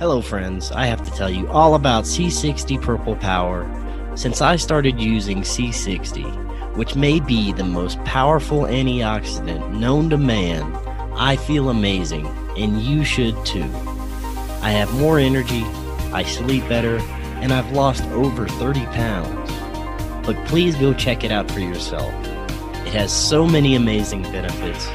Hello, friends. I have to tell you all about C60 Purple Power since I started using C60, which may be the most powerful antioxidant known to man. I feel amazing, and you should too. I have more energy, I sleep better, and I've lost over 30 pounds. But please go check it out for yourself. It has so many amazing benefits.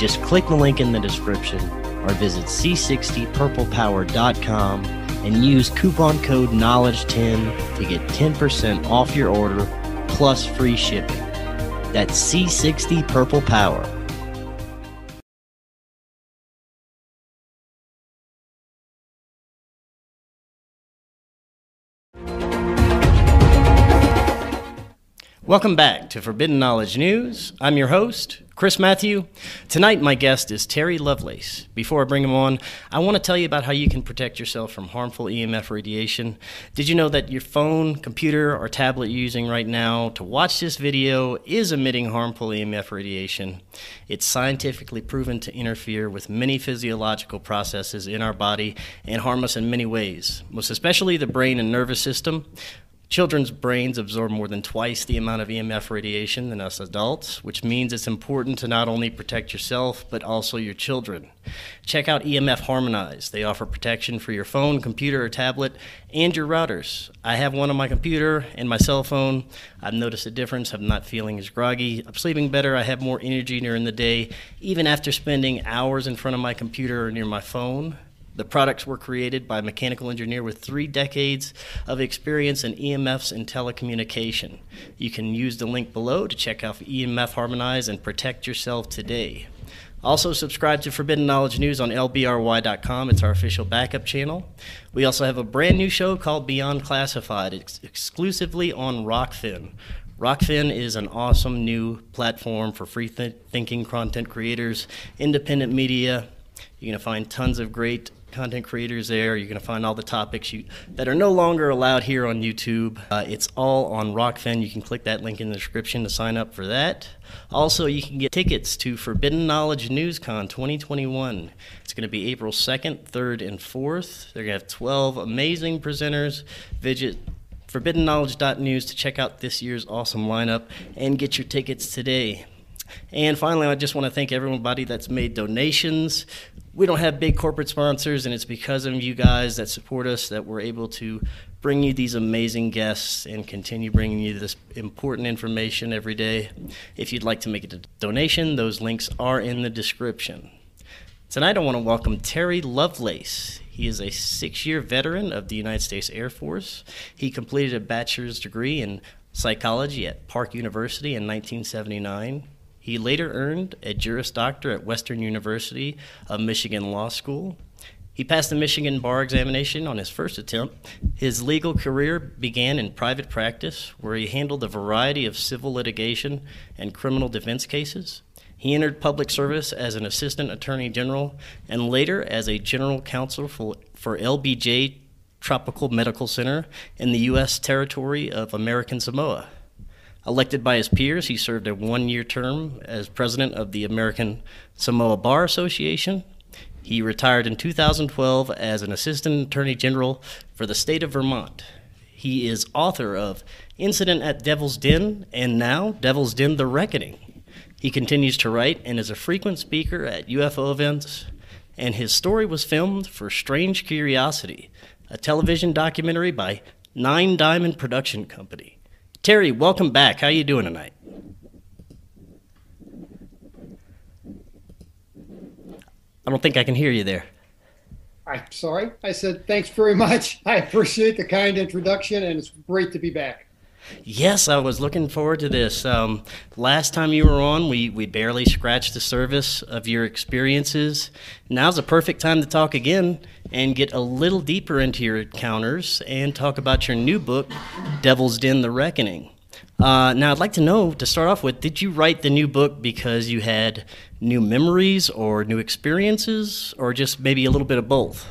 Just click the link in the description or visit c60purplepower.com and use coupon code knowledge10 to get 10% off your order plus free shipping. That's C60 Purple Power. Welcome back to Forbidden Knowledge News. I'm your host, Chris Matthew. Tonight, my guest is Terry Lovelace. Before I bring him on, I want to tell you about how you can protect yourself from harmful EMF radiation. Did you know that your phone, computer, or tablet you're using right now to watch this video is emitting harmful EMF radiation? It's scientifically proven to interfere with many physiological processes in our body and harm us in many ways, most especially the brain and nervous system. Children's brains absorb more than twice the amount of EMF radiation than us adults, which means it's important to not only protect yourself, but also your children. Check out EMF Harmonize. They offer protection for your phone, computer, or tablet, and your routers. I have one on my computer and my cell phone. I've noticed a difference. I'm not feeling as groggy. I'm sleeping better. I have more energy during the day, even after spending hours in front of my computer or near my phone. The products were created by a mechanical engineer with three decades of experience in EMFs and telecommunication. You can use the link below to check out EMF Harmonize and protect yourself today. Also, subscribe to Forbidden Knowledge News on lbry.com. It's our official backup channel. We also have a brand new show called Beyond Classified. It's exclusively on Rokfin. Rokfin is an awesome new platform for free th- thinking content creators, independent media. You're going to find tons of great content creators there. You're going to find all the topics you, that are no longer allowed here on YouTube. Uh, it's all on Rokfin. You can click that link in the description to sign up for that. Also, you can get tickets to Forbidden Knowledge NewsCon 2021. It's going to be April 2nd, 3rd, and 4th. They're going to have 12 amazing presenters. Visit forbiddenknowledge.news to check out this year's awesome lineup and get your tickets today. And finally, I just want to thank everybody that's made donations we don't have big corporate sponsors, and it's because of you guys that support us that we're able to bring you these amazing guests and continue bringing you this important information every day. If you'd like to make a donation, those links are in the description. Tonight, I want to welcome Terry Lovelace. He is a six year veteran of the United States Air Force. He completed a bachelor's degree in psychology at Park University in 1979. He later earned a Juris Doctor at Western University of Michigan Law School. He passed the Michigan bar examination on his first attempt. His legal career began in private practice, where he handled a variety of civil litigation and criminal defense cases. He entered public service as an assistant attorney general and later as a general counsel for, for LBJ Tropical Medical Center in the U.S. territory of American Samoa. Elected by his peers, he served a one year term as president of the American Samoa Bar Association. He retired in 2012 as an assistant attorney general for the state of Vermont. He is author of Incident at Devil's Den and now Devil's Den The Reckoning. He continues to write and is a frequent speaker at UFO events, and his story was filmed for Strange Curiosity, a television documentary by Nine Diamond Production Company. Terry, welcome back. How you doing tonight? I don't think I can hear you there. I'm sorry. I said thanks very much. I appreciate the kind introduction, and it's great to be back. Yes, I was looking forward to this. Um, last time you were on, we, we barely scratched the surface of your experiences. Now's a perfect time to talk again and get a little deeper into your encounters and talk about your new book, Devil's Den The Reckoning. Uh, now, I'd like to know to start off with did you write the new book because you had new memories or new experiences, or just maybe a little bit of both?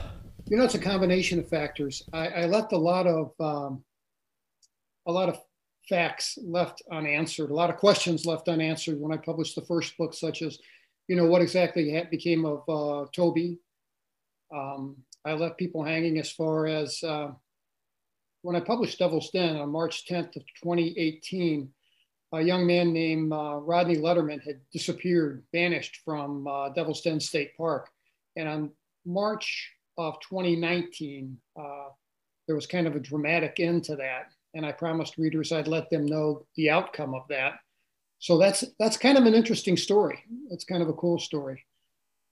You know, it's a combination of factors. I, I left a lot of um, a lot of facts left unanswered, a lot of questions left unanswered when I published the first book, such as, you know, what exactly became of uh, Toby, Um, I left people hanging as far as uh, when I published Devil's Den on March 10th of 2018, a young man named uh, Rodney Letterman had disappeared, vanished from uh, Devil's Den State Park. And on March of 2019, uh, there was kind of a dramatic end to that. And I promised readers I'd let them know the outcome of that. So that's that's kind of an interesting story. It's kind of a cool story.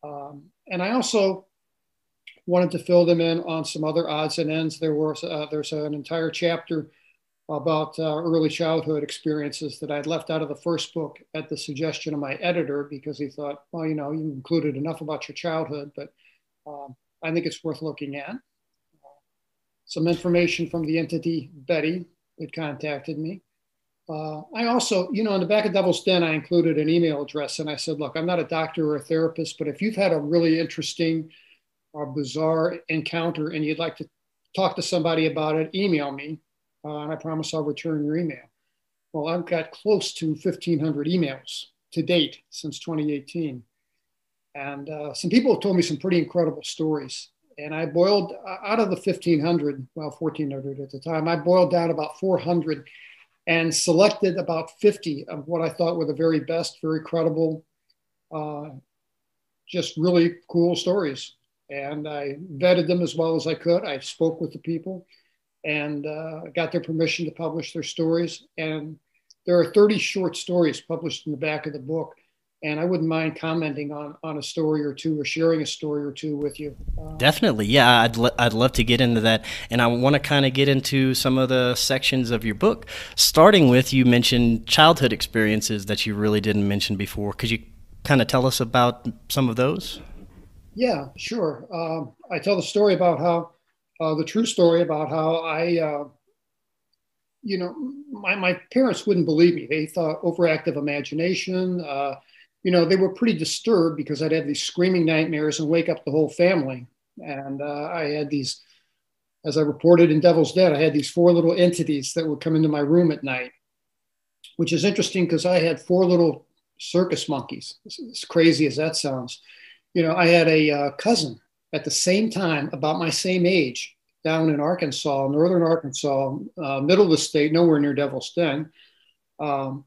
Um, and I also wanted to fill them in on some other odds and ends. There was uh, there's an entire chapter about uh, early childhood experiences that I'd left out of the first book at the suggestion of my editor because he thought, well, you know, you included enough about your childhood, but um, I think it's worth looking at. Some information from the entity Betty that contacted me. Uh, I also, you know, in the back of Devil's Den, I included an email address and I said, look, I'm not a doctor or a therapist, but if you've had a really interesting or bizarre encounter and you'd like to talk to somebody about it, email me uh, and I promise I'll return your email. Well, I've got close to 1,500 emails to date since 2018. And uh, some people have told me some pretty incredible stories. And I boiled out of the 1,500, well, 1,400 at the time, I boiled down about 400 and selected about 50 of what I thought were the very best, very credible, uh, just really cool stories. And I vetted them as well as I could. I spoke with the people and uh, got their permission to publish their stories. And there are 30 short stories published in the back of the book. And I wouldn't mind commenting on, on a story or two or sharing a story or two with you. Uh, Definitely. Yeah, I'd, l- I'd love to get into that. And I want to kind of get into some of the sections of your book, starting with you mentioned childhood experiences that you really didn't mention before. Could you kind of tell us about some of those? Yeah, sure. Um, I tell the story about how uh, the true story about how I, uh, you know, my, my parents wouldn't believe me. They thought overactive imagination. You know, they were pretty disturbed because I'd have these screaming nightmares and wake up the whole family. And uh, I had these, as I reported in Devil's Den, I had these four little entities that would come into my room at night, which is interesting because I had four little circus monkeys. As crazy as that sounds. You know, I had a uh, cousin at the same time, about my same age, down in Arkansas, northern Arkansas, uh, middle of the state, nowhere near Devil's Den, um,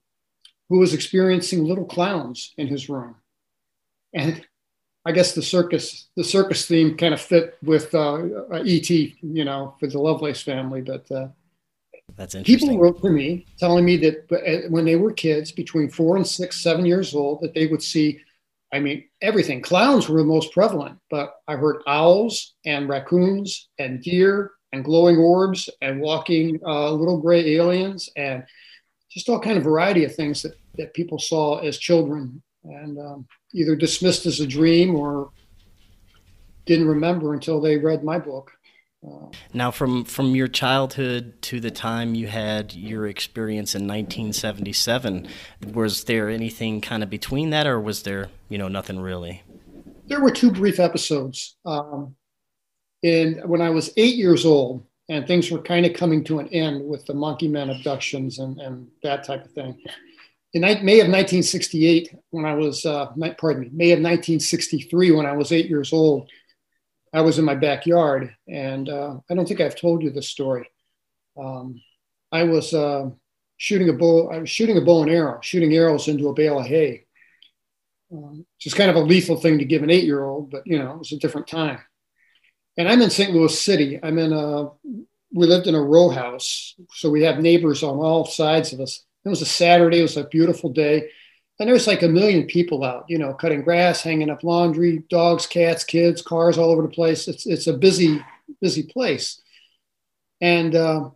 who was experiencing little clowns in his room. And I guess the circus, the circus theme kind of fit with uh, uh ET, you know, for the Lovelace family. But uh, that's interesting. People wrote to me telling me that uh, when they were kids, between four and six, seven years old, that they would see I mean, everything. Clowns were the most prevalent, but I heard owls and raccoons and deer and glowing orbs and walking uh, little gray aliens and just all kind of variety of things that, that people saw as children and um, either dismissed as a dream or didn't remember until they read my book. Now, from from your childhood to the time you had your experience in 1977, was there anything kind of between that, or was there, you know, nothing really? There were two brief episodes. Um, in when I was eight years old, and things were kind of coming to an end with the Monkey Men abductions and, and that type of thing. In May of 1968, when I was, uh, pardon me, May of 1963, when I was eight years old, I was in my backyard, and uh, I don't think I've told you this story. Um, I was uh, shooting a bow. I was shooting a bow and arrow, shooting arrows into a bale of hay. Um, just kind of a lethal thing to give an eight-year-old, but you know, it was a different time. And I'm in St. Louis City. I'm in a. We lived in a row house, so we have neighbors on all sides of us. It was a Saturday. It was a beautiful day and there's like a million people out, you know, cutting grass, hanging up laundry, dogs, cats, kids, cars all over the place. It's it's a busy busy place. And uh,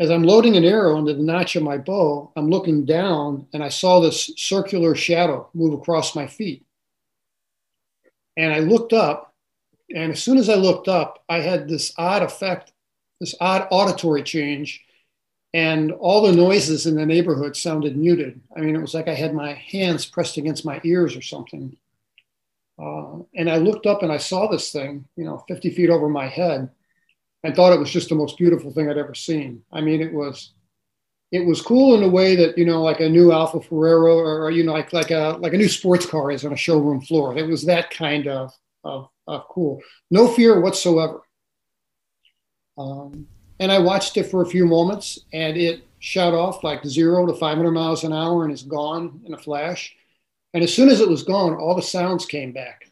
as I'm loading an arrow into the notch of my bow, I'm looking down and I saw this circular shadow move across my feet. And I looked up, and as soon as I looked up, I had this odd effect, this odd auditory change and all the noises in the neighborhood sounded muted. I mean, it was like I had my hands pressed against my ears or something. Uh, and I looked up and I saw this thing, you know, 50 feet over my head, and thought it was just the most beautiful thing I'd ever seen. I mean, it was, it was cool in a way that you know, like a new Alfa Ferrero, or, you know, like like a like a new sports car is on a showroom floor. It was that kind of of uh, cool. No fear whatsoever. Um, and I watched it for a few moments, and it shot off like zero to 500 miles an hour and is gone in a flash. And as soon as it was gone, all the sounds came back.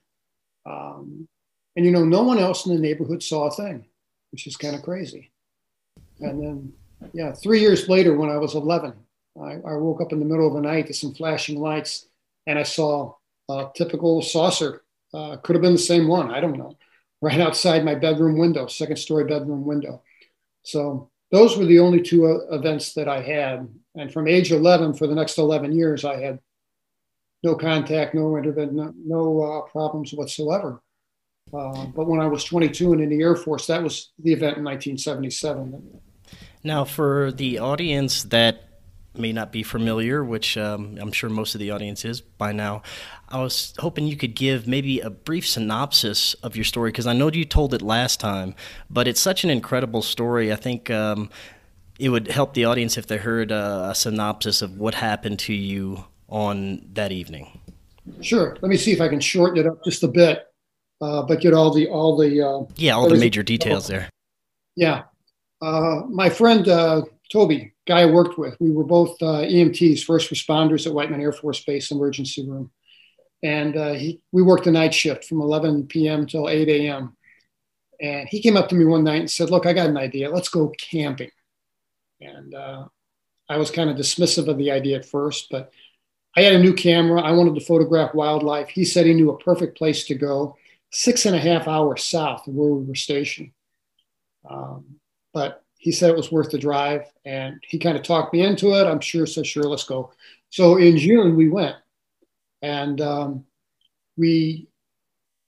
Um, and you know, no one else in the neighborhood saw a thing, which is kind of crazy. And then, yeah, three years later, when I was 11, I, I woke up in the middle of the night to some flashing lights, and I saw a typical saucer. Uh, could have been the same one. I don't know. Right outside my bedroom window, second story bedroom window. So those were the only two uh, events that I had. And from age 11 for the next 11 years, I had no contact, no intervention, no, no uh, problems whatsoever. Uh, but when I was 22 and in the Air Force, that was the event in 1977. Now, for the audience that may not be familiar, which um, I'm sure most of the audience is by now, I was hoping you could give maybe a brief synopsis of your story because I know you told it last time, but it's such an incredible story. I think um, it would help the audience if they heard a, a synopsis of what happened to you on that evening. Sure. Let me see if I can shorten it up just a bit, uh, but get all the all the uh, yeah all the major details there. Yeah, uh, my friend uh, Toby, guy I worked with, we were both uh, EMTs, first responders at Whiteman Air Force Base emergency room, and uh, he we worked the night shift from 11 p.m. till 8 a.m. And he came up to me one night and said, "Look, I got an idea. Let's go camping." And I was kind of dismissive of the idea at first, but I had a new camera. I wanted to photograph wildlife. He said he knew a perfect place to go, six and a half hours south of where we were stationed. Um, but he said it was worth the drive, and he kind of talked me into it. I'm sure, so sure, let's go. So in June we went, and um, we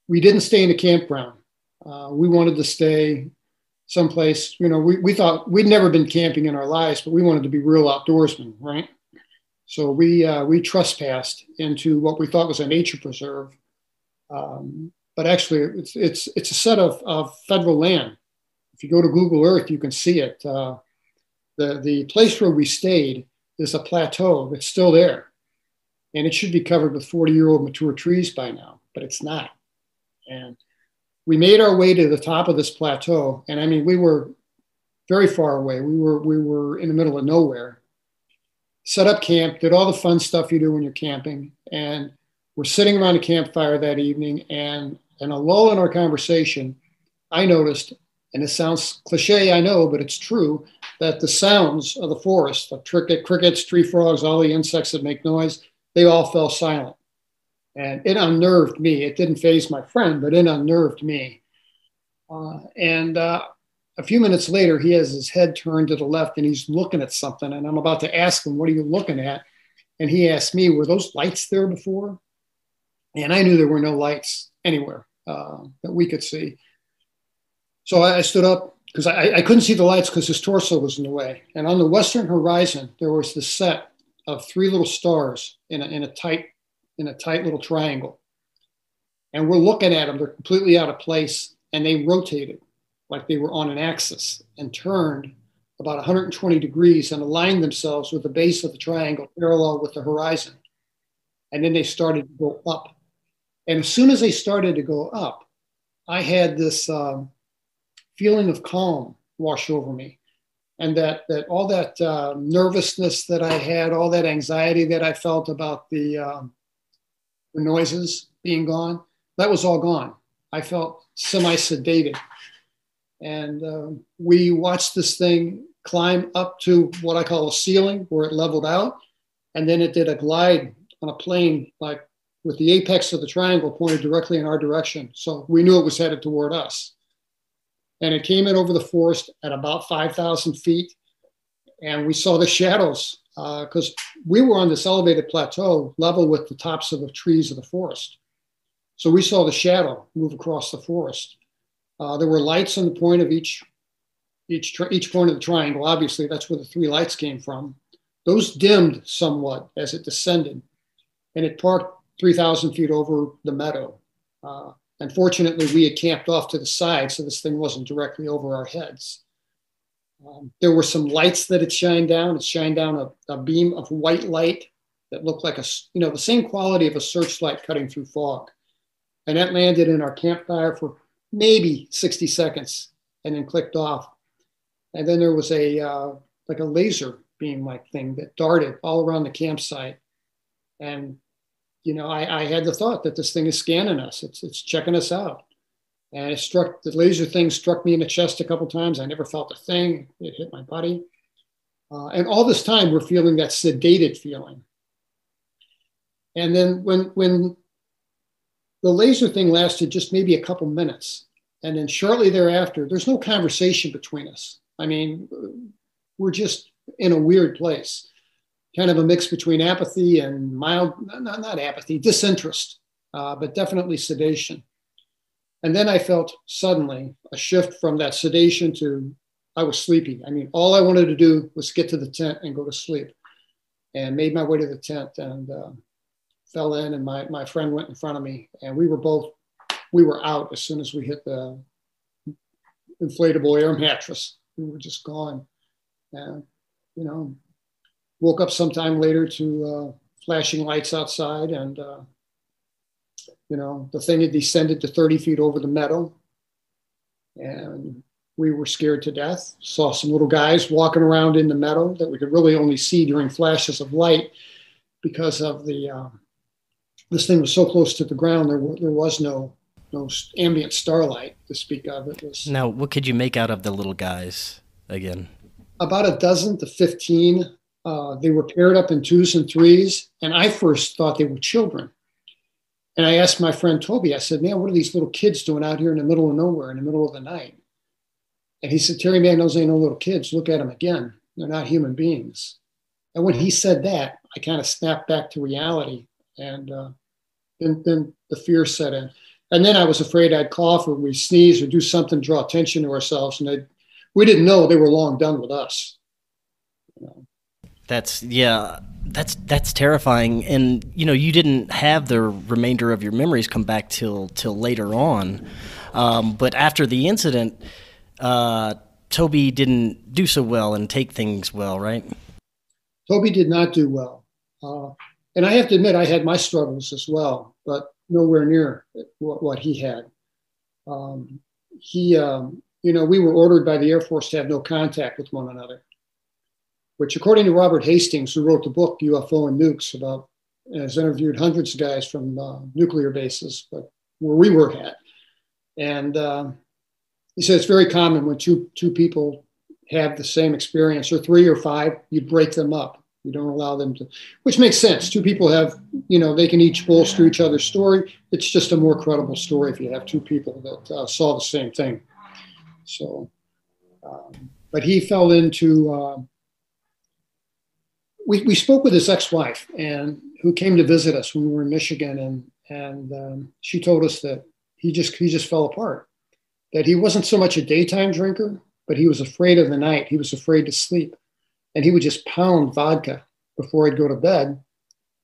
we didn't stay in a campground. Uh, we wanted to stay someplace. You know, we, we thought we'd never been camping in our lives, but we wanted to be real outdoorsmen, right? So we uh, we trespassed into what we thought was a nature preserve, um, but actually it's it's it's a set of, of federal land. If you go to Google Earth, you can see it. Uh, the the place where we stayed is a plateau that's still there, and it should be covered with 40 year old mature trees by now, but it's not. And we made our way to the top of this plateau, and I mean we were very far away. We were we were in the middle of nowhere set up camp, did all the fun stuff you do when you're camping, and we're sitting around a campfire that evening. And in a lull in our conversation, I noticed, and it sounds cliche, I know, but it's true, that the sounds of the forest, the cricket, crickets, tree frogs, all the insects that make noise, they all fell silent. And it unnerved me. It didn't phase my friend, but it unnerved me. Uh, and uh, a few minutes later, he has his head turned to the left and he's looking at something. And I'm about to ask him, What are you looking at? And he asked me, Were those lights there before? And I knew there were no lights anywhere uh, that we could see. So I, I stood up because I, I, couldn't see the lights because his torso was in the way. And on the western horizon, there was this set of three little stars in a, in a tight in a tight little triangle. And we're looking at them; they're completely out of place, and they rotated like they were on an axis and turned about 120 degrees and aligned themselves with the base of the triangle parallel with the horizon. And then they started to go up. And as soon as they started to go up, I had this um, feeling of calm wash over me. And that, that all that uh, nervousness that I had, all that anxiety that I felt about the, um, the noises being gone, that was all gone. I felt semi sedated and uh, we watched this thing climb up to what I call a ceiling where it leveled out. And then it did a glide on a plane, like with the apex of the triangle pointed directly in our direction. So we knew it was headed toward us. And it came in over the forest at about 5,000 feet. And we saw the shadows because uh, we were on this elevated plateau level with the tops of the trees of the forest. So we saw the shadow move across the forest. Uh, there were lights on the point of each each each point of the triangle. Obviously, that's where the three lights came from. Those dimmed somewhat as it descended, and it parked 3,000 feet over the meadow. Uh, unfortunately, we had camped off to the side, so this thing wasn't directly over our heads. Um, there were some lights that had shined down. It shined down a, a beam of white light that looked like a, you know, the same quality of a searchlight cutting through fog. And that landed in our campfire for maybe 60 seconds and then clicked off. And then there was a uh, like a laser beam like thing that darted all around the campsite. And you know, I, I had the thought that this thing is scanning us. It's it's checking us out. And it struck the laser thing struck me in the chest a couple times. I never felt a thing. It hit my body. Uh, and all this time, we're feeling that sedated feeling. And then when when the laser thing lasted just maybe a couple minutes, and then shortly thereafter, there's no conversation between us. I mean, we're just in a weird place, kind of a mix between apathy and mild, not, not apathy, disinterest, uh, but definitely sedation. And then I felt suddenly a shift from that sedation to I was sleepy. I mean, all I wanted to do was get to the tent and go to sleep. And made my way to the tent and uh, fell in. And my, my friend went in front of me, and we were both we were out as soon as we hit the inflatable air mattress. We were just gone. And you know, woke up sometime later to uh, flashing lights outside, and uh, you know, the thing had descended to 30 feet over the meadow, and we were scared to death. Saw some little guys walking around in the meadow that we could really only see during flashes of light because of the uh, this thing was so close to the ground. There, there was no no ambient starlight to speak of. It was now. What could you make out of the little guys again? About a dozen to fifteen. Uh, they were paired up in twos and threes, and I first thought they were children. And I asked my friend Toby. I said, "Man, what are these little kids doing out here in the middle of nowhere in the middle of the night?" And he said, Terry, man, those ain't no little kids. Look at them again. They're not human beings. And when he said that, I kind of snapped back to reality. And uh, then, then the fear set in. And then I was afraid I'd cough or we'd sneeze or do something, draw attention to ourselves. And we didn't know they were long done with us. You know? That's, yeah, that's that's terrifying and you know you didn't have the remainder of your memories come back till till later on um, but after the incident uh, Toby didn't do so well and take things well, right? Toby did not do well. Uh, and I have to admit, I had my struggles as well, but nowhere near what, what he had. Um, he, um, you know, we were ordered by the Air Force to have no contact with one another, which, according to Robert Hastings, who wrote the book UFO and Nukes, about has interviewed hundreds of guys from uh, nuclear bases, but where we were at, and uh, he said it's very common when two two people have the same experience, or three or five, you break them up. You don't allow them to, which makes sense. Two people have, you know, they can each bolster each other's story. It's just a more credible story if you have two people that uh, saw the same thing. So, um, but he fell into. We, we spoke with his ex-wife and who came to visit us when we were in Michigan, and and um, she told us that he just he just fell apart that he wasn't so much a daytime drinker, but he was afraid of the night. He was afraid to sleep. And he would just pound vodka before he'd go to bed.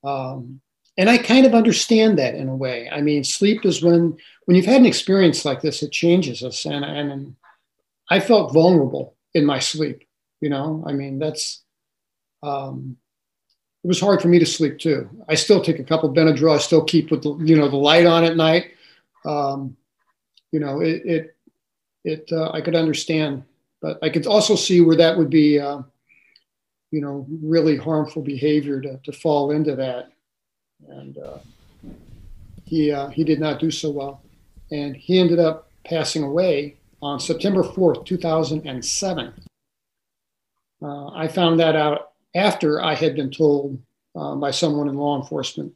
Um, and I kind of understand that in a way. I mean, sleep is when when you've had an experience like this, it changes us. And, and I felt vulnerable in my sleep. You know, I mean, that's um, it was hard for me to sleep too. I still take a couple Benadryl. I still keep with the you know the light on at night. Um, you know, it, it it uh, I could understand, but I could also see where that would be, uh, you know, really harmful behavior to, to fall into that. And uh, he uh, he did not do so well, and he ended up passing away on September fourth, two thousand and seven. Uh, I found that out after I had been told uh, by someone in law enforcement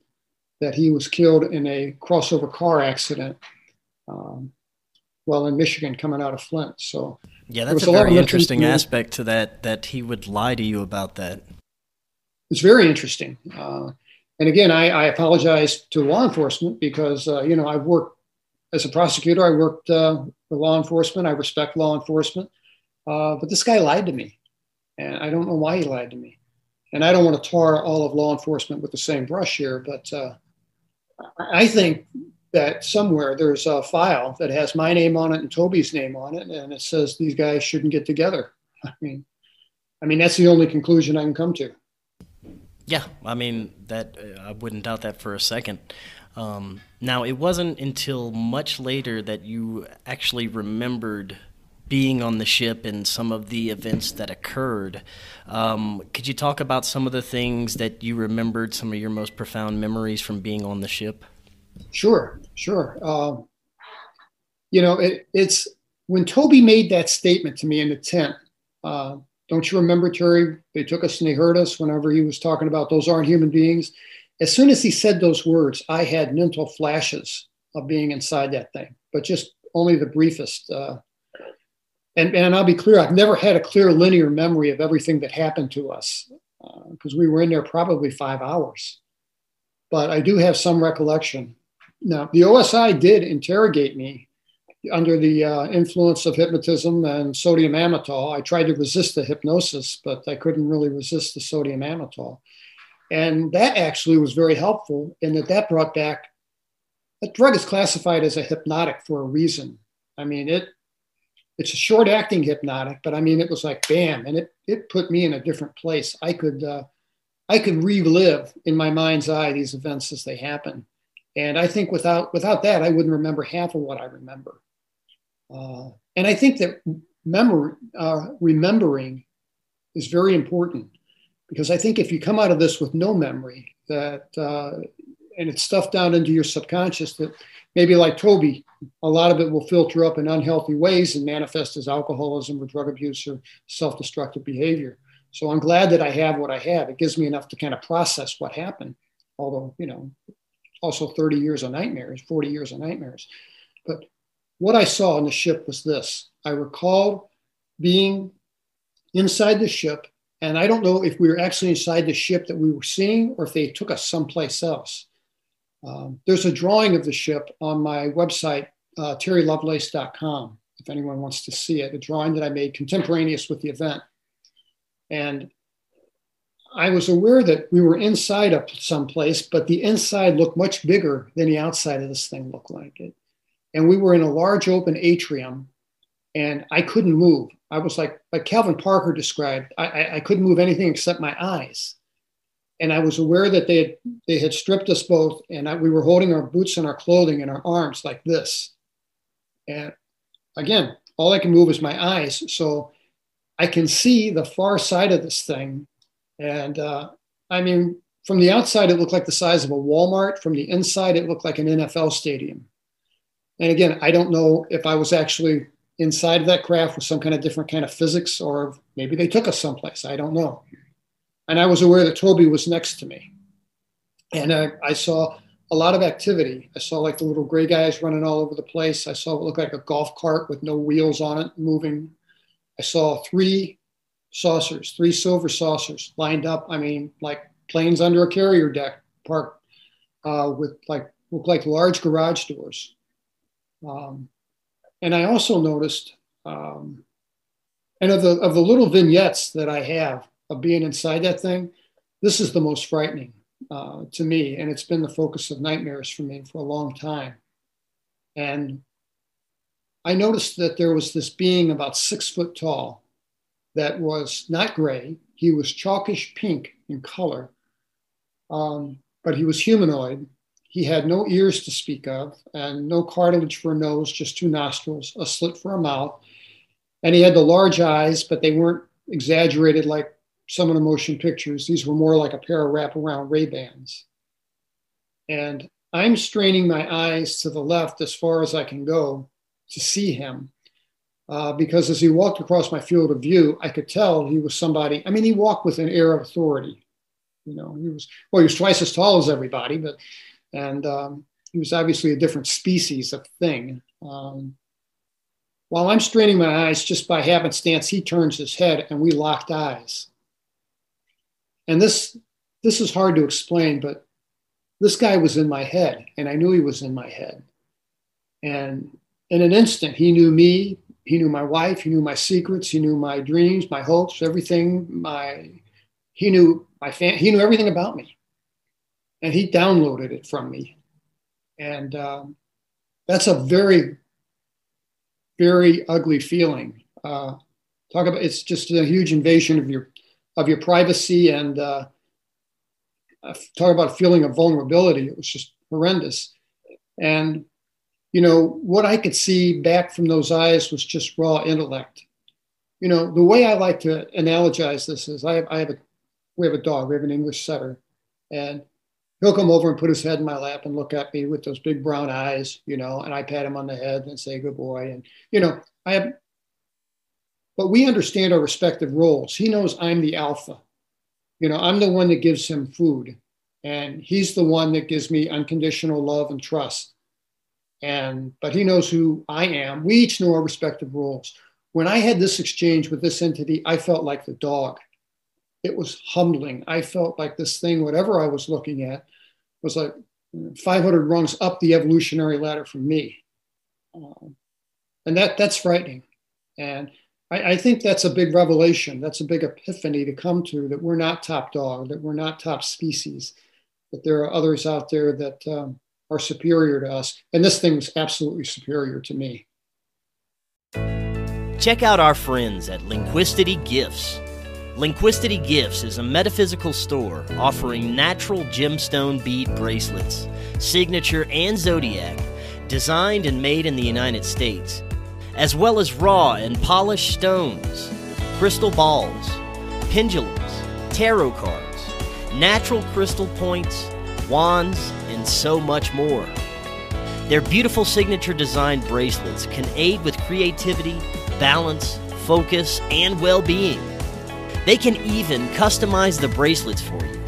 that he was killed in a crossover car accident um, well in Michigan coming out of Flint. So yeah, that's a, a very interesting aspect to that. That he would lie to you about that. It's very interesting. Uh, and again, I, I, apologize to law enforcement because uh, you know I've worked as a prosecutor. I worked uh, for law enforcement. I respect law enforcement, uh, but this guy lied to me, and I don't know why he lied to me. And I don't want to tar all of law enforcement with the same brush here, but uh, I think that somewhere there's a file that has my name on it and Toby's name on it, and it says these guys shouldn't get together. I mean, I mean that's the only conclusion I can come to. Yeah, I mean that uh, I wouldn't doubt that for a second. Um, now, it wasn't until much later that you actually remembered being on the ship and some of the events that occurred. Um, could you talk about some of the things that you remembered, some of your most profound memories from being on the ship? Sure, sure. Uh, you know, it, it's when Toby made that statement to me in the tent. Uh, don't you remember, Terry? They took us and they hurt us whenever he was talking about those aren't human beings. As soon as he said those words, I had mental flashes of being inside that thing, but just only the briefest. Uh, and, and I'll be clear, I've never had a clear linear memory of everything that happened to us because uh, we were in there probably five hours. But I do have some recollection. Now, the OSI did interrogate me under the uh, influence of hypnotism and sodium amytal. I tried to resist the hypnosis, but I couldn't really resist the sodium amytal. And that actually was very helpful in that that brought back, that drug is classified as a hypnotic for a reason. I mean, it it's a short acting hypnotic, but I mean, it was like bam, and it it put me in a different place. I could uh, I could relive in my mind's eye these events as they happen, and I think without without that, I wouldn't remember half of what I remember. Uh, and I think that memory uh, remembering is very important because I think if you come out of this with no memory, that uh, and it's stuffed down into your subconscious that maybe like Toby, a lot of it will filter up in unhealthy ways and manifest as alcoholism or drug abuse or self destructive behavior. So I'm glad that I have what I have. It gives me enough to kind of process what happened. Although, you know, also 30 years of nightmares, 40 years of nightmares. But what I saw on the ship was this I recall being inside the ship, and I don't know if we were actually inside the ship that we were seeing or if they took us someplace else. Um, there's a drawing of the ship on my website, uh, terrylovelace.com, if anyone wants to see it, a drawing that I made contemporaneous with the event. And I was aware that we were inside of someplace, but the inside looked much bigger than the outside of this thing looked like it. And we were in a large open atrium, and I couldn't move. I was like, like Calvin Parker described, I, I, I couldn't move anything except my eyes and I was aware that they had, they had stripped us both, and I, we were holding our boots and our clothing in our arms like this. And again, all I can move is my eyes, so I can see the far side of this thing. And uh, I mean, from the outside, it looked like the size of a Walmart. From the inside, it looked like an NFL stadium. And again, I don't know if I was actually inside of that craft with some kind of different kind of physics, or maybe they took us someplace. I don't know. And I was aware that Toby was next to me. And I, I saw a lot of activity. I saw like the little gray guys running all over the place. I saw what looked like a golf cart with no wheels on it moving. I saw three saucers, three silver saucers lined up. I mean, like planes under a carrier deck parked uh, with like look like large garage doors. Um, and I also noticed, um, and of the of the little vignettes that I have, of being inside that thing, this is the most frightening uh, to me. And it's been the focus of nightmares for me for a long time. And I noticed that there was this being about six foot tall that was not gray. He was chalkish pink in color, um, but he was humanoid. He had no ears to speak of and no cartilage for a nose, just two nostrils, a slit for a mouth. And he had the large eyes, but they weren't exaggerated like some of the motion pictures. These were more like a pair of wraparound Ray Bans. And I'm straining my eyes to the left as far as I can go to see him. Uh, because as he walked across my field of view, I could tell he was somebody. I mean, he walked with an air of authority. You know, he was well, he was twice as tall as everybody, but and um, he was obviously a different species of thing. Um, while I'm straining my eyes, just by happenstance, he turns his head and we locked eyes and this this is hard to explain, but this guy was in my head, and I knew he was in my head. And in an instant, he knew me, he knew my wife, he knew my secrets, he knew my dreams, my hopes, everything. My he knew my fan, he knew everything about me, and he downloaded it from me. And um, that's a very, very ugly feeling. Uh, talk about it's just a huge invasion of your of your privacy and uh, talk about a feeling of vulnerability. It was just horrendous. And, you know, what I could see back from those eyes was just raw intellect. You know, the way I like to analogize this is I have, I have a, we have a dog, we have an English setter, and he'll come over and put his head in my lap and look at me with those big brown eyes, you know, and I pat him on the head and say, good boy. And, you know, I have, but we understand our respective roles. He knows I'm the alpha. You know, I'm the one that gives him food, and he's the one that gives me unconditional love and trust. And, but he knows who I am. We each know our respective roles. When I had this exchange with this entity, I felt like the dog. It was humbling. I felt like this thing, whatever I was looking at, was like 500 rungs up the evolutionary ladder from me. Um, and that that's frightening. And I, I, think that's a big revelation. That's a big epiphany to come to that we're not top dog, that we're not top species, that there are others out there that um, are superior to us. And this thing was absolutely superior to me. Check out our friends at Lindquistity Gifts. Lindquistity Gifts is a metaphysical store offering natural gemstone bead bracelets, signature and zodiac, designed and made in the United States, as well as raw and polished stones, crystal balls, pendulums, tarot cards, natural crystal points, wands, and so much more. Their beautiful signature designed bracelets can aid with creativity, balance, focus, and well being. They can even customize the bracelets for you.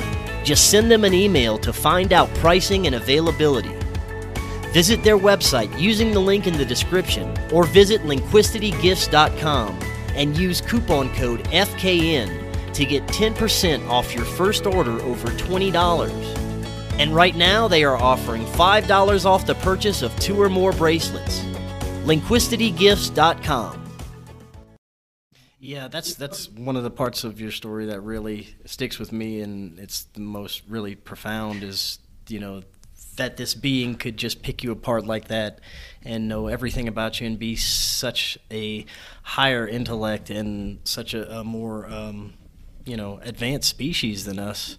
Just send them an email to find out pricing and availability. Visit their website using the link in the description or visit linguisticgifts.com and use coupon code FKN to get 10% off your first order over $20. And right now they are offering $5 off the purchase of two or more bracelets. linguisticgifts.com yeah, that's that's one of the parts of your story that really sticks with me, and it's the most really profound. Is you know that this being could just pick you apart like that and know everything about you and be such a higher intellect and such a, a more um, you know advanced species than us.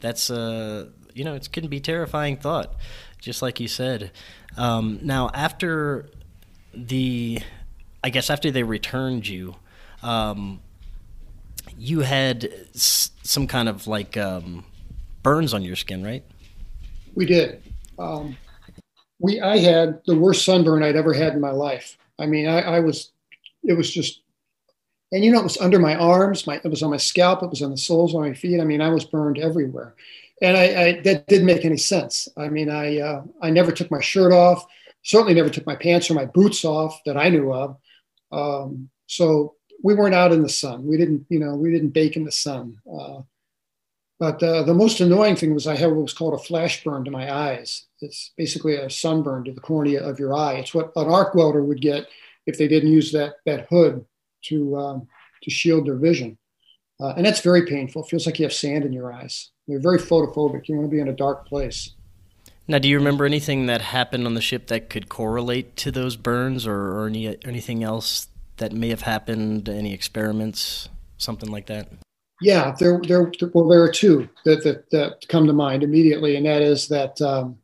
That's uh you know it can be terrifying thought, just like you said. Um, now after the, I guess after they returned you um, you had s- some kind of like um, burns on your skin, right? We did. Um, we I had the worst sunburn I'd ever had in my life. I mean, I, I was, it was just, and you know, it was under my arms, my it was on my scalp, it was on the soles of my feet. I mean, I was burned everywhere, and I, I that didn't make any sense. I mean, I uh, I never took my shirt off. Certainly, never took my pants or my boots off that I knew of. Um, so we weren't out in the sun. We didn't, you know, we didn't bake in the sun. Uh, but uh, the most annoying thing was I had what was called a flash burn to my eyes. It's basically a sunburn to the cornea of your eye. It's what an arc welder would get if they didn't use that that hood to um, to shield their vision. Uh, and that's very painful. It feels like you have sand in your eyes. You're very photophobic. You want to be in a dark place. Now, do you remember anything that happened on the ship that could correlate to those burns, or, or any anything else that may have happened? Any experiments, something like that? Yeah, there, there, well, there are two that, that, that come to mind immediately, and that is that um,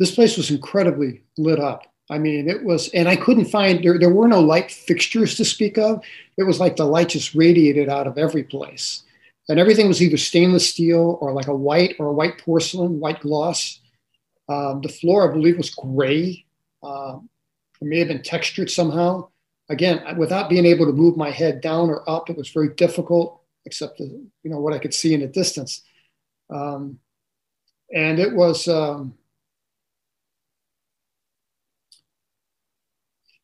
this place was incredibly lit up. I mean, it was, and I couldn't find there. There were no light fixtures to speak of. It was like the light just radiated out of every place, and everything was either stainless steel or like a white or a white porcelain, white gloss. Um, the floor, I believe, was gray. Um, it may have been textured somehow again, without being able to move my head down or up, it was very difficult, except the, you know what I could see in the distance. Um, and it was, um,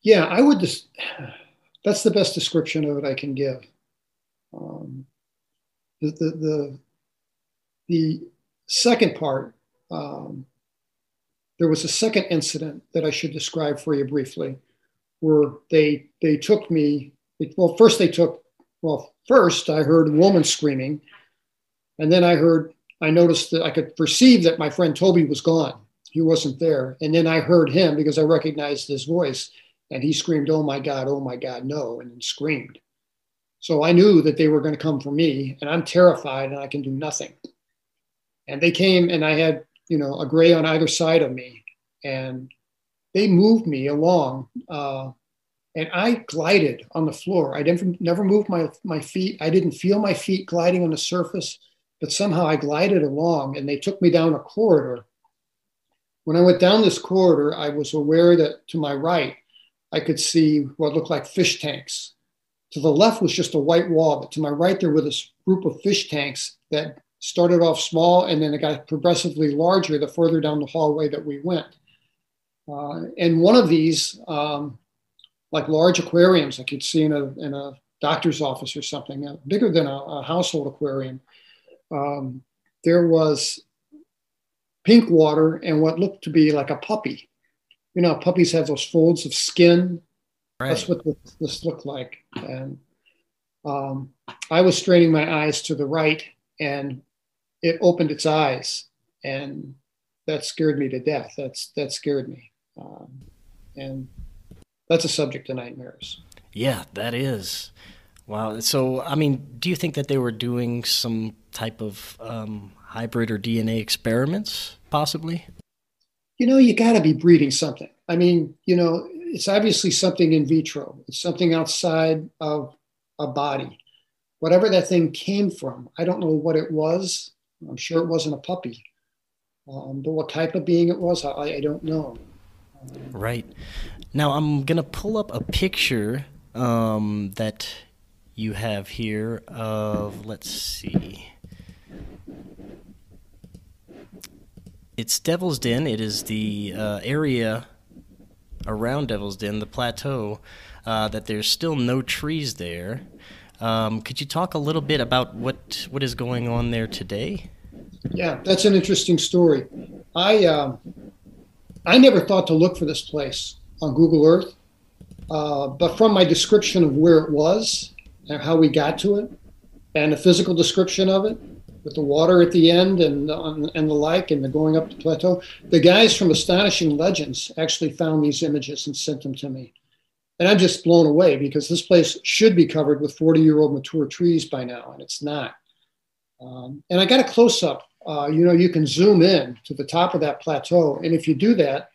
yeah, I would just. That's the best description of it I can give. Um, the, the, the the second part. Um, there was a second incident that I should describe for you briefly were they they took me well first they took well first i heard a woman screaming and then i heard i noticed that i could perceive that my friend toby was gone. He wasn't there. And then i heard him because i recognized his voice and he screamed oh my god oh my god no and screamed. So i knew that they were going to come for me and i'm terrified and i can do nothing. And they came and i had you know, a gray on either side of me, and they moved me along. Uh, and I glided on the floor. I didn't never moved my my feet. I didn't feel my feet gliding on the surface, but somehow I glided along, and they took me down a corridor. When I went down this corridor, I was aware that to my right, I could see what looked like fish tanks. To the left was just a white wall, but to my right there were this group of fish tanks that started off small and then it got progressively larger the further down the hallway that we went. Uh, and one of these, um, like large aquariums like you'd see in a, in a doctor's office or something, uh, bigger than a, a, household aquarium, um, there was pink water and what looked to be like a puppy. You know, puppies have those folds of skin. Right. That's what this looked like. And um, I was straining my eyes to the right and it opened its eyes and that scared me to death. That's that scared me. Um, and that's a subject to nightmares. Yeah, that is. Wow. So, I mean, do you think that they were doing some type of um, hybrid or DNA experiments, possibly? You know, you got to be breeding something. I mean, you know, it's obviously something in vitro. It's something outside of a body. Whatever that thing came from, I don't know what it was. I'm sure it wasn't a puppy. Um, but what type of being it was, I, I don't know. Right. Now I'm gonna pull up a picture um, that you have here of let's see. It's Devil's Den. It is the uh, area around Devil's Den, the plateau, uh, that there's still no trees there. Um, could you talk a little bit about what what is going on there today? Yeah, that's an interesting story. I um, I never thought to look for this place on Google Earth, uh, but from my description of where it was and how we got to it, and the physical description of it, with the water at the end and and the like, and the going up the plateau, the guys from Astonishing Legends actually found these images and sent them to me, and I'm just blown away because this place should be covered with 40 year old mature trees by now, and it's not. Um, and I got a close up uh, you know, you can zoom in to the top of that plateau. And if you do that,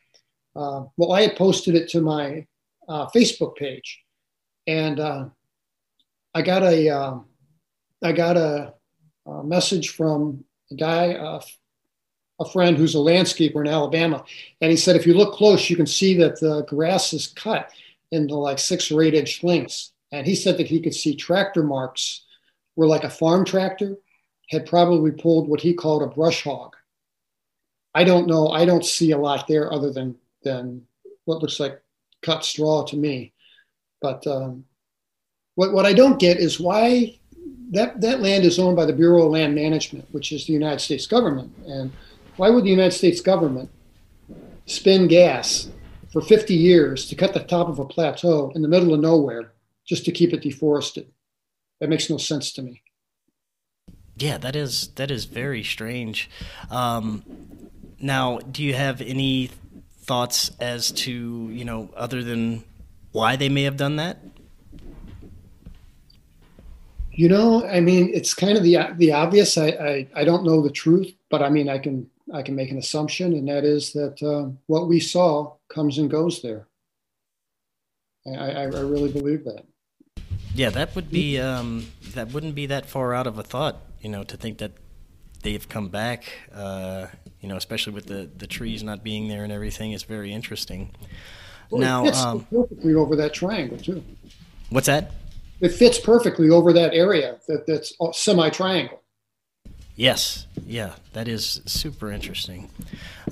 uh, well, I had posted it to my uh, Facebook page, and uh, I got a um, I got a, a, message from a guy, uh, a friend who's a landscaper in Alabama, and he said if you look close, you can see that the grass is cut into like six or eight inch lengths, and he said that he could see tractor marks were like a farm tractor had probably pulled what he called a brush hog. I don't know. I don't see a lot there other than than what looks like cut straw to me. But um, what what I don't get is why that that land is owned by the Bureau of Land Management, which is the United States government, and why would the United States government spend gas for 50 years to cut the top of a plateau in the middle of nowhere just to keep it deforested? That makes no sense to me. Yeah, that is that is very strange. Um, now, do you have any thoughts as to you know other than why they may have done that? You know, I mean, it's kind of the the obvious. I, I, I don't know the truth, but I mean, I can I can make an assumption, and that is that uh, what we saw comes and goes there. I, I, I really believe that. Yeah, that would be um, that wouldn't be that far out of a thought you know, to think that they've come back, uh, you know, especially with the, the trees not being there and everything, is very interesting. Well, now, it fits um, perfectly over that triangle too. What's that? It fits perfectly over that area that, that's semi-triangle. Yes, yeah, that is super interesting.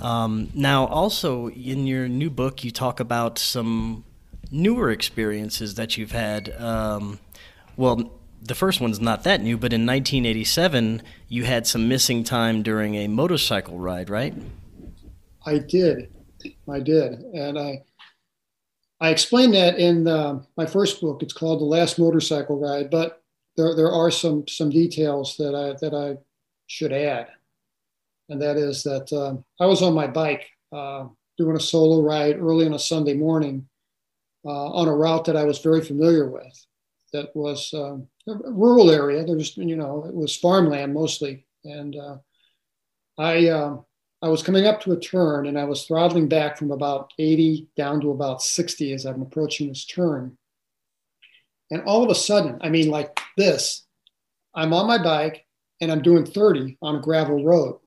Um, now, also in your new book, you talk about some newer experiences that you've had. Um, well, the first one's not that new, but in 1987, you had some missing time during a motorcycle ride, right? I did. I did. And I I explained that in the, my first book. It's called The Last Motorcycle Ride, but there, there are some, some details that I, that I should add. And that is that um, I was on my bike uh, doing a solo ride early on a Sunday morning uh, on a route that I was very familiar with that was um, rural area. There was, you know, it was farmland mostly. And uh, I, uh, I was coming up to a turn and I was throttling back from about 80 down to about 60 as I'm approaching this turn. And all of a sudden, I mean, like this, I'm on my bike and I'm doing 30 on a gravel road.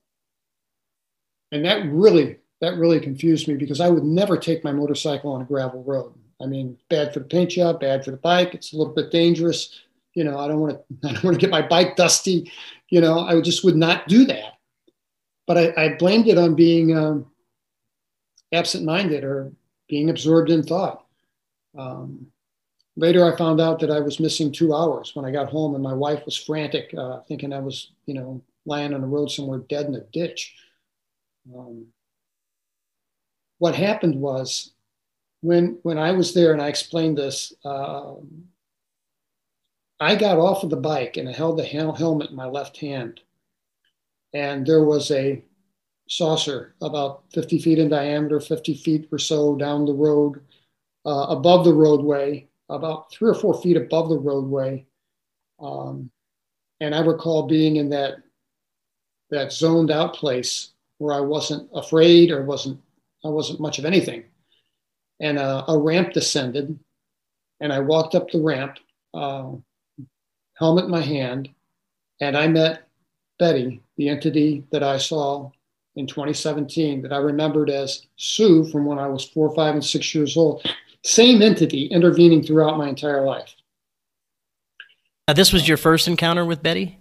And that really, that really confused me because I would never take my motorcycle on a gravel road. I mean, bad for the paint job, bad for the bike. It's a little bit dangerous. You know, I don't want to, I don't want to get my bike dusty. You know, I just would not do that. But I, I blamed it on being um, absent-minded or being absorbed in thought. Um, later, I found out that I was missing two hours when I got home, and my wife was frantic, uh, thinking I was, you know, lying on the road somewhere dead in a ditch. Um, what happened was when when I was there and I explained this, uh, I got off of the bike and I held the helmet in my left hand, and there was a saucer about 50 feet in diameter, 50 feet or so down the road, uh, above the roadway, about three or four feet above the roadway. Um, and I recall being in that that zoned out place where I wasn't afraid or wasn't I wasn't much of anything. And uh, a ramp descended, and I walked up the ramp, uh, helmet in my hand, and I met Betty, the entity that I saw in 2017 that I remembered as Sue from when I was four, five, and six years old. Same entity intervening throughout my entire life. Now, this was your first encounter with Betty?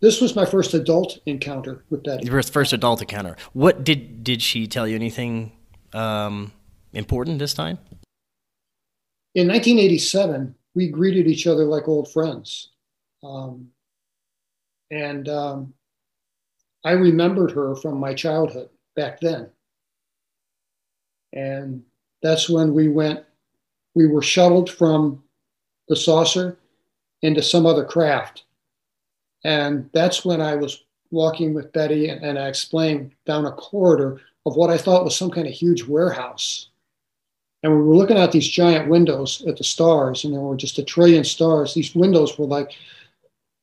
This was my first adult encounter with Betty. Your first adult encounter. What did did she tell you anything um, important this time? In 1987, we greeted each other like old friends, um, and um, I remembered her from my childhood back then. And that's when we went. We were shuttled from the saucer into some other craft and that's when I was walking with Betty and, and I explained down a corridor of what I thought was some kind of huge warehouse. And we were looking at these giant windows at the stars, and there were just a trillion stars. These windows were like,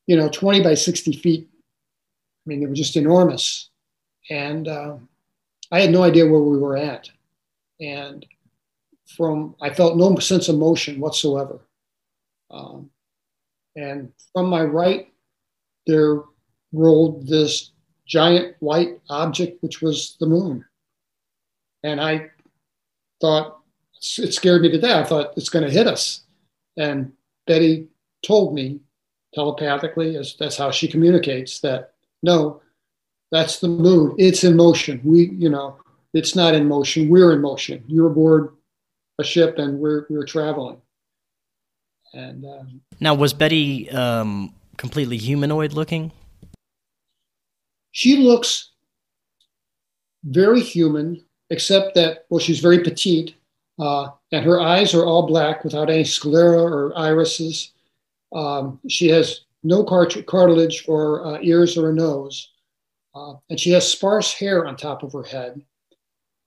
you know, 20 by 60 feet. I mean, they were just enormous. And uh, I had no idea where we were at. And from, I felt no sense of motion whatsoever. Um, and from my right there rolled this giant white object, which was the moon. And I thought, it scared me to death. I thought it's going to hit us. And Betty told me telepathically, as that's how she communicates, that no, that's the moon. It's in motion. We, you know, it's not in motion. We're in motion. You're aboard a ship and we're, we're traveling. And um, now, was Betty um, completely humanoid looking? She looks very human, except that, well, she's very petite, uh, and her eyes are all black without any sclera or irises. Um, she has no cart- cartilage for uh, ears or a nose, uh, and she has sparse hair on top of her head.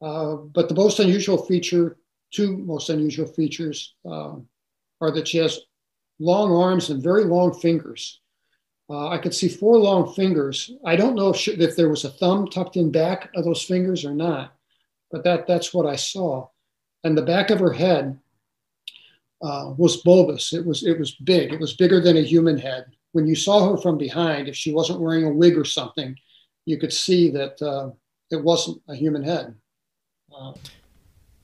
Uh, but the most unusual feature, two most unusual features, uh, are that she has long arms and very long fingers. Uh, I could see four long fingers. I don't know if, she, if there was a thumb tucked in back of those fingers or not, but that, that's what I saw. And the back of her head uh, was bulbous. It was, it was big. It was bigger than a human head. When you saw her from behind, if she wasn't wearing a wig or something, you could see that uh, it wasn't a human head. Uh,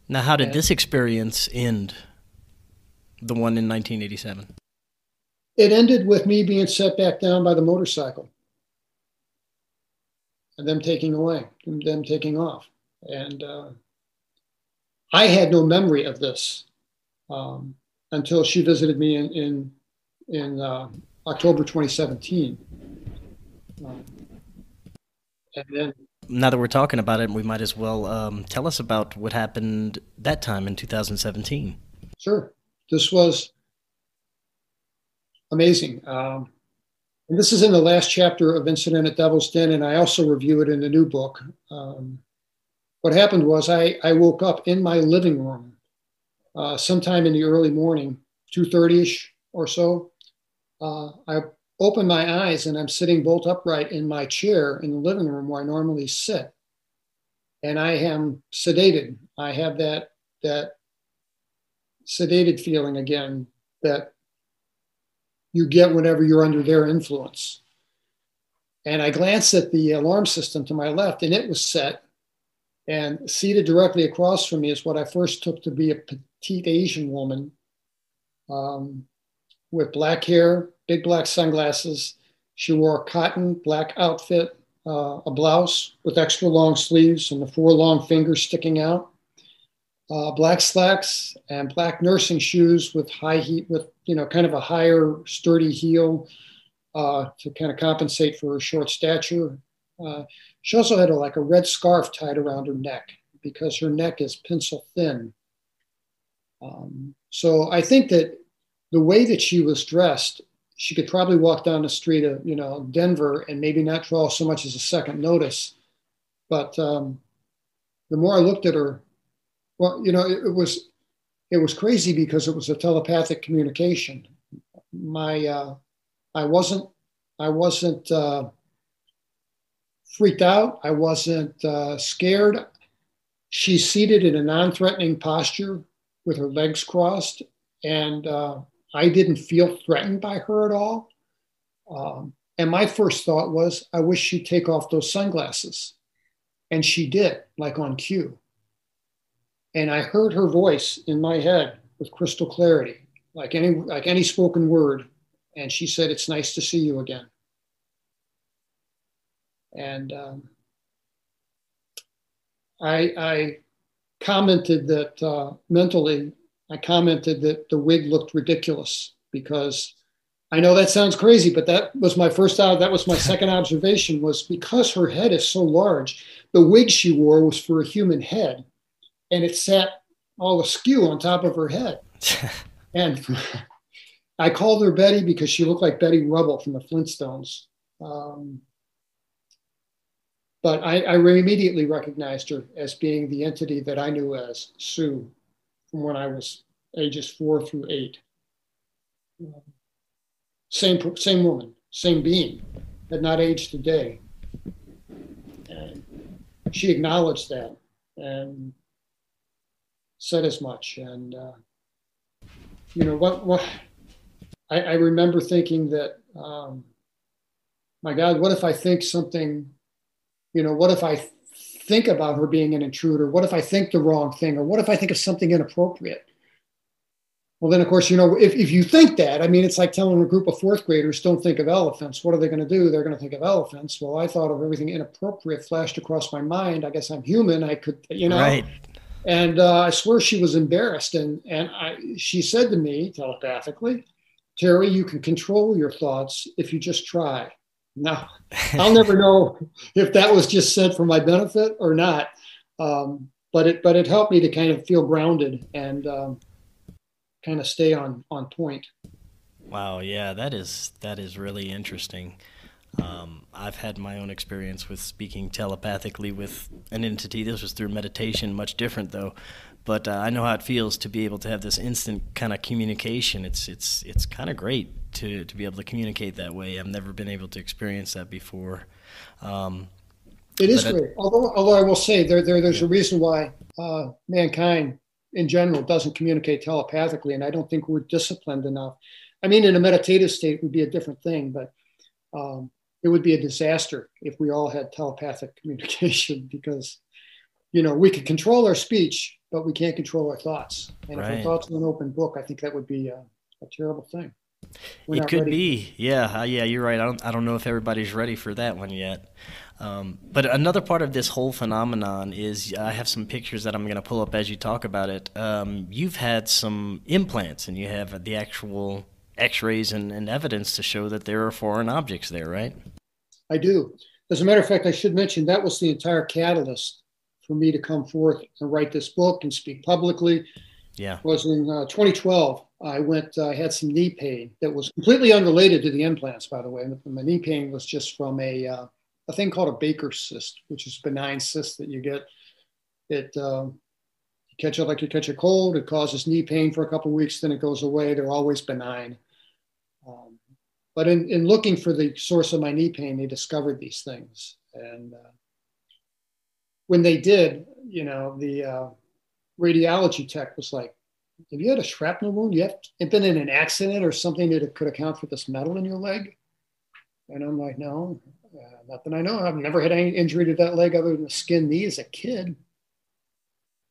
now, how did and, this experience end? The one in 1987 it ended with me being set back down by the motorcycle and them taking away, them taking off. And uh, I had no memory of this um, until she visited me in in, in uh, October 2017. Um, and then now that we're talking about it, we might as well um, tell us about what happened that time in 2017. Sure. This was amazing. Um, and this is in the last chapter of Incident at Devil's Den, and I also review it in the new book. Um, what happened was I, I woke up in my living room uh, sometime in the early morning, 2.30ish or so. Uh, I open my eyes and I'm sitting bolt upright in my chair in the living room where I normally sit. And I am sedated. I have that that sedated feeling again that you get whenever you're under their influence. And I glanced at the alarm system to my left and it was set. And seated directly across from me is what I first took to be a petite Asian woman um, with black hair, big black sunglasses. She wore a cotton black outfit, uh, a blouse with extra long sleeves and the four long fingers sticking out uh, black slacks and black nursing shoes with high heat, with you know, kind of a higher sturdy heel uh, to kind of compensate for her short stature. She also had a, like a red scarf tied around her neck because her neck is pencil thin. Um, so I think that the way that she was dressed, she could probably walk down the street of you know Denver and maybe not draw so much as a second notice. But um, the more I looked at her, well, you know, it, it, was it was crazy because it was a telepathic communication. My uh, I wasn't I wasn't uh, freaked out. I wasn't uh, scared. She's seated in a non-threatening posture with her legs crossed, and uh, I didn't feel threatened by her at all. Um, and my first thought was, I wish she'd take off those sunglasses. And she did, like on cue. And I heard her voice in my head with crystal clarity, like any like any spoken word. And she said, "It's nice to see you again." And um, I, I, commented that uh, mentally, I commented that the wig looked ridiculous because I know that sounds crazy, but that was my first out. That was my second observation was because her head is so large, the wig she wore was for a human head and it sat all askew on top of her head. and I called her Betty because she looked like Betty Rubble from the Flintstones. Um, but I, I, immediately recognized her as being the entity that I knew as Sue from when I was ages four through eight. Same, same woman, same being, had not aged a day. And she acknowledged that. And said as much. And, uh, you know, what, what I, I remember thinking that, um, my God, what if I think something, you know, what if I think about her being an intruder? What if I think the wrong thing? Or what if I think of something inappropriate? Well, then, of course, you know, if, if you think that, I mean, it's like telling a group of fourth graders, don't think of elephants. What are they going to do? They're going to think of elephants. Well, I thought of everything inappropriate flashed across my mind. I guess I'm human. I could, you know, right. And uh, I swear she was embarrassed. And, and I, she said to me telepathically, Terry, you can control your thoughts if you just try. Now, I'll never know if that was just said for my benefit or not. Um, but it but it helped me to kind of feel grounded and um, kind of stay on on point. Wow, yeah, that is that is really interesting. Um, I've had my own experience with speaking telepathically with an entity. This was through meditation, much different though. But uh, I know how it feels to be able to have this instant kind of communication. It's it's it's kind of great to to be able to communicate that way. I've never been able to experience that before. Um, it is great. I, although although I will say there, there there's yeah. a reason why uh, mankind in general doesn't communicate telepathically, and I don't think we're disciplined enough. I mean, in a meditative state would be a different thing, but um, it would be a disaster if we all had telepathic communication because you know we could control our speech but we can't control our thoughts and right. if our thoughts were an open book i think that would be a, a terrible thing We're it could ready. be yeah uh, yeah you're right I don't, I don't know if everybody's ready for that one yet um, but another part of this whole phenomenon is I have some pictures that I'm going to pull up as you talk about it. Um, you've had some implants, and you have the actual X-rays and, and evidence to show that there are foreign objects there, right? I do. As a matter of fact, I should mention that was the entire catalyst for me to come forth and write this book and speak publicly. Yeah. It was in uh, 2012. I went, I uh, had some knee pain that was completely unrelated to the implants, by the way. My knee pain was just from a, uh, a thing called a Baker's cyst, which is benign cyst that you get. It um, you catch it like you catch a cold. It causes knee pain for a couple weeks, then it goes away. They're always benign. Um, but in, in looking for the source of my knee pain, they discovered these things. And uh, when they did, you know, the uh, radiology tech was like, have you had a shrapnel wound? You have been in an accident or something that could account for this metal in your leg? And I'm like, no, uh, not that I know. I've never had any injury to that leg other than a skin knee as a kid.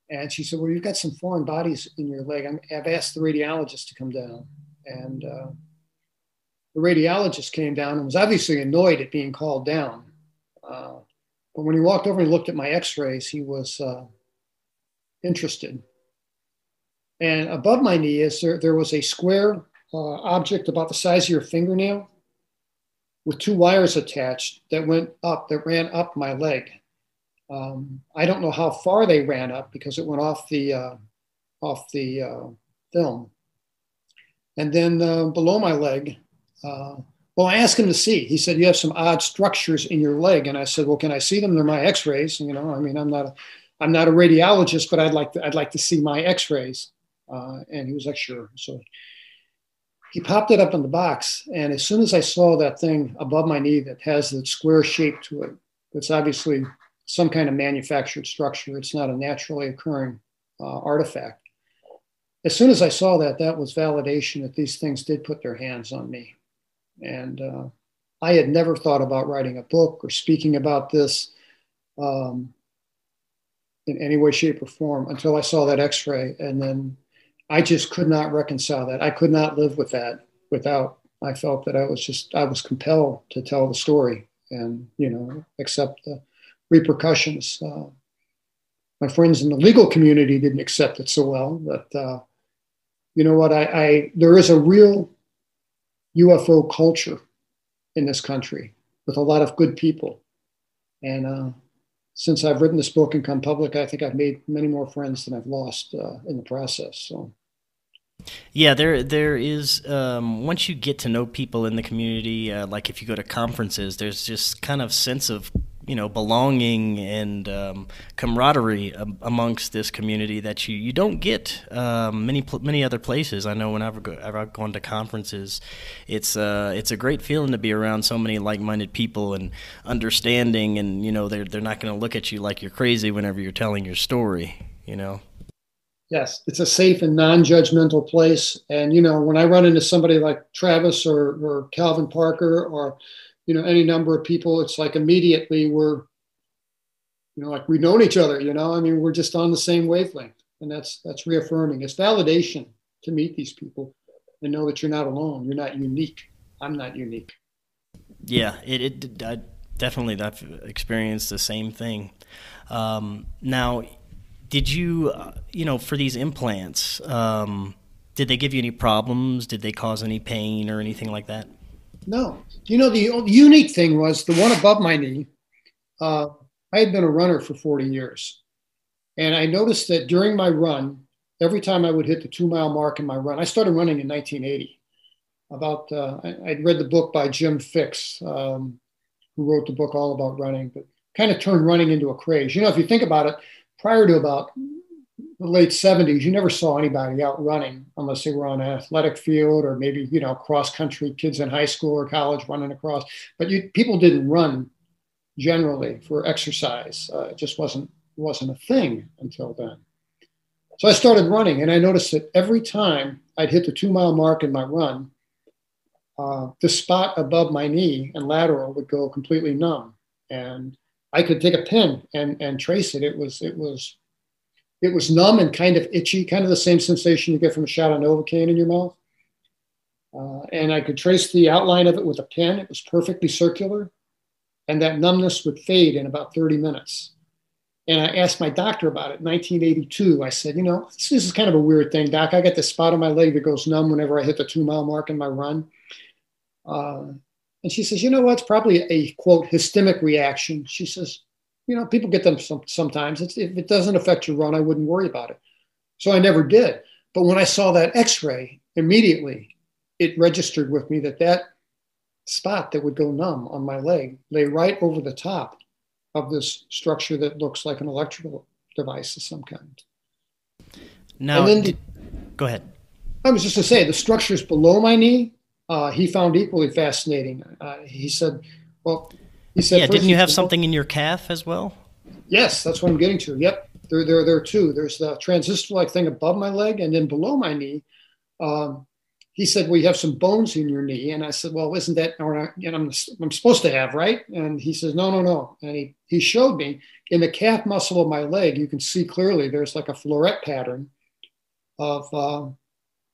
And she said, well, you've got some foreign bodies in your leg. i have asked the radiologist to come down. And uh, the radiologist came down and was obviously annoyed at being called down. Uh, but when he walked over and looked at my x-rays, he was uh, interested. And above my knee is there, there was a square uh, object about the size of your fingernail with two wires attached that went up, that ran up my leg. Um, I don't know how far they ran up because it went off the, uh, off the uh, film. And then uh, below my leg, uh, well, I asked him to see. He said, You have some odd structures in your leg. And I said, Well, can I see them? They're my x rays. You know, I mean, I'm not a, I'm not a radiologist, but I'd like to, I'd like to see my x rays. Uh, and he was like, Sure. So he popped it up in the box. And as soon as I saw that thing above my knee that has the square shape to it, it's obviously some kind of manufactured structure, it's not a naturally occurring uh, artifact. As soon as I saw that, that was validation that these things did put their hands on me. And uh, I had never thought about writing a book or speaking about this um, in any way, shape, or form until I saw that x ray. And then I just could not reconcile that. I could not live with that without, I felt that I was just, I was compelled to tell the story and, you know, accept the repercussions. Uh, my friends in the legal community didn't accept it so well, but uh, you know what? I, I there is a real UFO culture in this country with a lot of good people. And uh, since I've written this book and come public, I think I've made many more friends than I've lost uh, in the process. So. Yeah, there there is. Um, once you get to know people in the community, uh, like if you go to conferences, there's just kind of sense of you know belonging and um, camaraderie amongst this community that you, you don't get um, many many other places. I know whenever I've gone to conferences, it's uh, it's a great feeling to be around so many like minded people and understanding, and you know they're they're not going to look at you like you're crazy whenever you're telling your story. You know. Yes, it's a safe and non-judgmental place, and you know when I run into somebody like Travis or, or Calvin Parker or you know any number of people it's like immediately we're you know like we've known each other you know? I mean we're just on the same wavelength and that's that's reaffirming. It's validation to meet these people and know that you're not alone. You're not unique. I'm not unique. Yeah it, it I definitely i've experienced the same thing. Um, now did you you know for these implants um, did they give you any problems? Did they cause any pain or anything like that no. You know, the unique thing was the one above my knee. Uh, I had been a runner for 40 years. And I noticed that during my run, every time I would hit the two mile mark in my run, I started running in 1980. About, uh, I, would read the book by Jim Fixx, um, who wrote the book all about running, but kind of turned running into a craze. You know, if you think about it, prior to about the late 70s, you never saw anybody out running unless they were on an athletic field or maybe, you know, cross country kids in high school or college running across. But you, people didn't run generally for exercise. Uh, it just wasn't, wasn't a thing until then. So I started running and I noticed that every time I'd hit the two mile mark in my run, uh, the spot above my knee and lateral would go completely numb. And I could take a pen and, and trace it. It was, it was it was numb and kind of itchy, kind of the same sensation you get from a shot of Novocaine in your mouth. Uh, and I could trace the outline of it with a pen. It was perfectly circular. And that numbness would fade in about 30 minutes. And I asked my doctor about it in 1982. I said, you know, this, is kind of a weird thing, doc. I got this spot on my leg that goes numb whenever I hit the two mile mark in my run. Uh, and she says, you know what? It's probably a quote, histemic reaction. She says, you know, people get them some, sometimes. It's, if it doesn't affect your run, I wouldn't worry about it. So I never did. But when I saw that X-ray, immediately it registered with me that that spot that would go numb on my leg lay right over the top of this structure that looks like an electrical device of some kind. Now, the, go ahead. I was just to say the structures below my knee uh, he found equally fascinating. Uh, he said, "Well, he said, yeah, didn't you have something in your calf as well?" Yes, that's what I'm getting to. Yep, there, there, there are two. There's the transistor-like thing above my leg, and then below my knee. Um, he said, "Well, you have some bones in your knee," and I said, "Well, isn't that or you know, I'm, I'm supposed to have, right?" And he says, "No, no, no." And he he showed me in the calf muscle of my leg. You can see clearly there's like a floret pattern of uh,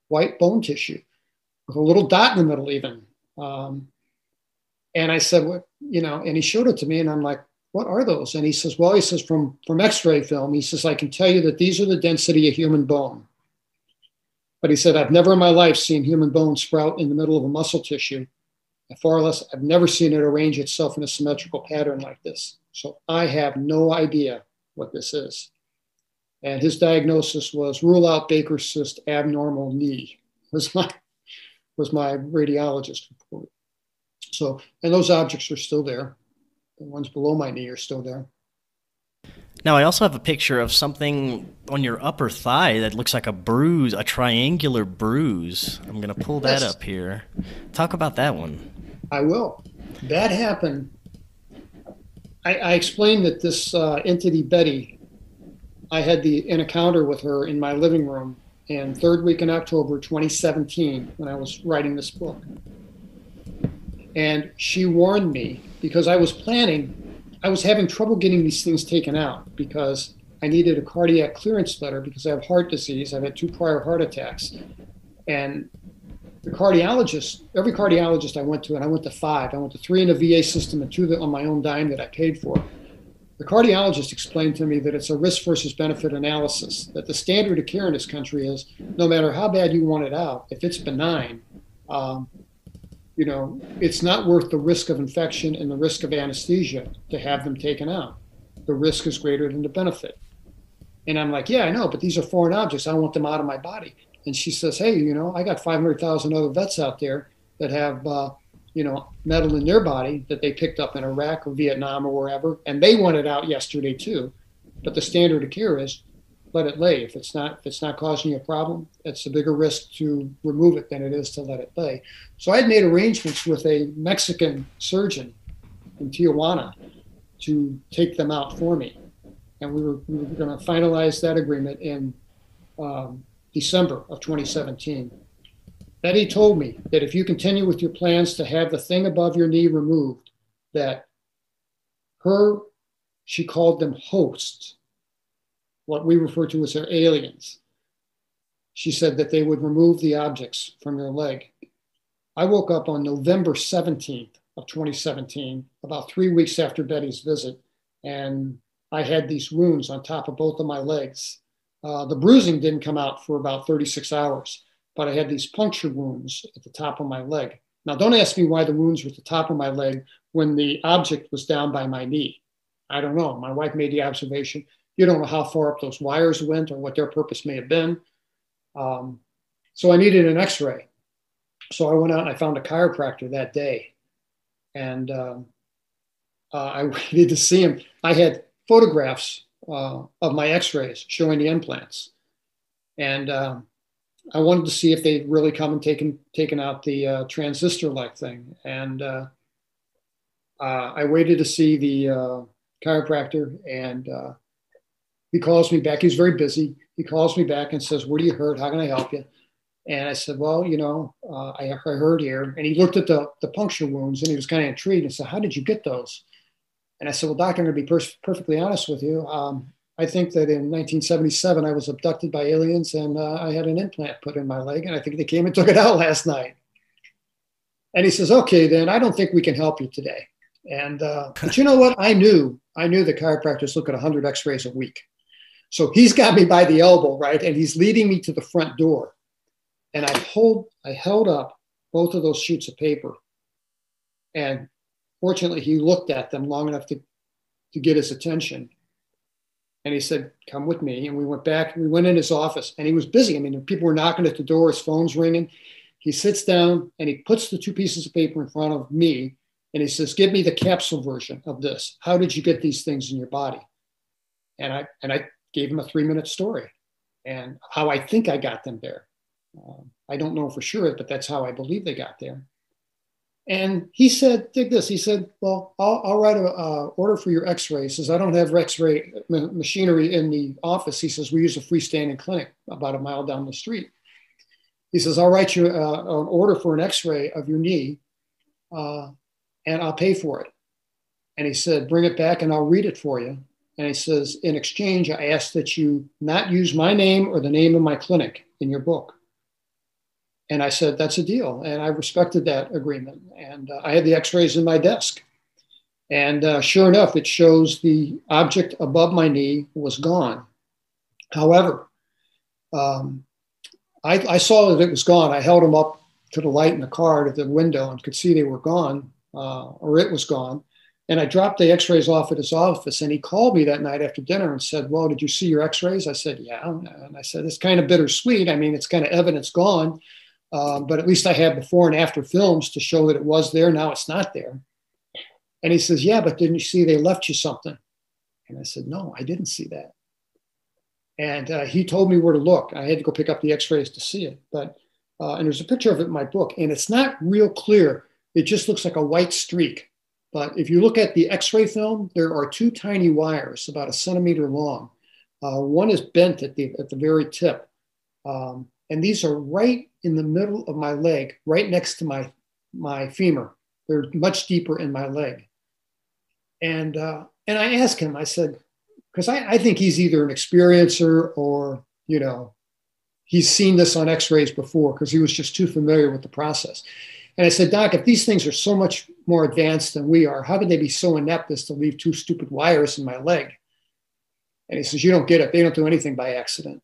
white bone tissue with a little dot in the middle, even. Um, and I said, "What?" You know, and he showed it to me, and I'm like, "What are those?" And he says, "Well, he says from from X-ray film. He says I can tell you that these are the density of human bone." But he said, I've never in my life seen human bone sprout in the middle of a muscle tissue. And far less, I've never seen it arrange itself in a symmetrical pattern like this. So I have no idea what this is. And his diagnosis was rule out Baker's cyst abnormal knee was my, was my radiologist report. So, and those objects are still there. The ones below my knee are still there. Now, I also have a picture of something on your upper thigh that looks like a bruise, a triangular bruise. I'm going to pull that yes. up here. Talk about that one. I will. That happened. I, I explained that this uh, entity, Betty, I had the, an encounter with her in my living room in third week in October 2017 when I was writing this book. And she warned me because I was planning I was having trouble getting these things taken out because I needed a cardiac clearance letter because I have heart disease. I've had two prior heart attacks. And the cardiologist, every cardiologist I went to, and I went to five, I went to three in the VA system and two on my own dime that I paid for. The cardiologist explained to me that it's a risk versus benefit analysis, that the standard of care in this country is no matter how bad you want it out, if it's benign, um, you know, it's not worth the risk of infection and the risk of anesthesia to have them taken out. The risk is greater than the benefit. And I'm like, yeah, I know, but these are foreign objects. I want them out of my body. And she says, hey, you know, I got 500,000 other vets out there that have, uh, you know, metal in their body that they picked up in Iraq or Vietnam or wherever, and they want it out yesterday too. But the standard of care is let it lay. If it's not if it's not causing you a problem, it's a bigger risk to remove it than it is to let it lay. So I had made arrangements with a Mexican surgeon in Tijuana to take them out for me, and we were, we were going to finalize that agreement in um, December of 2017. Betty told me that if you continue with your plans to have the thing above your knee removed, that her, she called them hosts, what we refer to as their aliens. She said that they would remove the objects from your leg. I woke up on November 17th of 2017, about three weeks after Betty's visit, and I had these wounds on top of both of my legs. Uh, the bruising didn't come out for about 36 hours, but I had these puncture wounds at the top of my leg. Now, don't ask me why the wounds were at the top of my leg when the object was down by my knee. I don't know. My wife made the observation you don't know how far up those wires went or what their purpose may have been. Um, so I needed an x ray. So I went out and I found a chiropractor that day. And um, uh, I waited to see him. I had photographs uh, of my x rays showing the implants. And um, I wanted to see if they'd really come and taken, taken out the uh, transistor like thing. And uh, uh, I waited to see the uh, chiropractor and he calls me back. He's very busy. He calls me back and says, "What do you hurt? How can I help you?" And I said, "Well, you know, uh, I, I heard here." And he looked at the the puncture wounds and he was kind of intrigued and said, "How did you get those?" And I said, "Well, doctor, I'm going to be per- perfectly honest with you. Um, I think that in 1977 I was abducted by aliens and uh, I had an implant put in my leg, and I think they came and took it out last night." And he says, "Okay, then I don't think we can help you today." And uh, but you know what? I knew I knew the chiropractors look at 100 X-rays a week. So he's got me by the elbow, right? And he's leading me to the front door. And I hold, I held up both of those sheets of paper. And fortunately, he looked at them long enough to, to get his attention. And he said, Come with me. And we went back, we went in his office, and he was busy. I mean, people were knocking at the door, his phone's ringing. He sits down and he puts the two pieces of paper in front of me and he says, Give me the capsule version of this. How did you get these things in your body? And I and I gave him a three minute story and how I think I got them there. Um, I don't know for sure, but that's how I believe they got there. And he said, "Dig this." He said, "Well, I'll, I'll write an uh, order for your X-ray." He says, "I don't have X-ray machinery in the office." He says, "We use a freestanding clinic about a mile down the street." He says, "I'll write you uh, an order for an X-ray of your knee, uh, and I'll pay for it." And he said, "Bring it back, and I'll read it for you." And he says, "In exchange, I ask that you not use my name or the name of my clinic in your book." And I said, that's a deal. And I respected that agreement. And uh, I had the x rays in my desk. And uh, sure enough, it shows the object above my knee was gone. However, um, I, I, saw that it was gone. I held them up to the light in the car to the window and could see they were gone, uh, or it was gone. And I dropped the x rays off at his office. And he called me that night after dinner and said, Well, did you see your x rays? I said, Yeah. And I said, It's kind of bittersweet. I mean, it's kind of evidence gone. Um, but at least I have before and after films to show that it was there. Now it's not there. And he says, Yeah, but didn't you see they left you something? And I said, No, I didn't see that. And uh, he told me where to look. I had to go pick up the x rays to see it. But, uh, and there's a picture of it in my book, and it's not real clear. It just looks like a white streak. But if you look at the x ray film, there are two tiny wires about a centimeter long. Uh, one is bent at the, at the very tip. Um, and these are right in the middle of my leg, right next to my, my femur. They're much deeper in my leg. And, uh, and I asked him, I said, because I, I think he's either an experiencer or, you know, he's seen this on x-rays before because he was just too familiar with the process. And I said, Doc, if these things are so much more advanced than we are, how could they be so inept as to leave two stupid wires in my leg? And he says, You don't get it. They don't do anything by accident.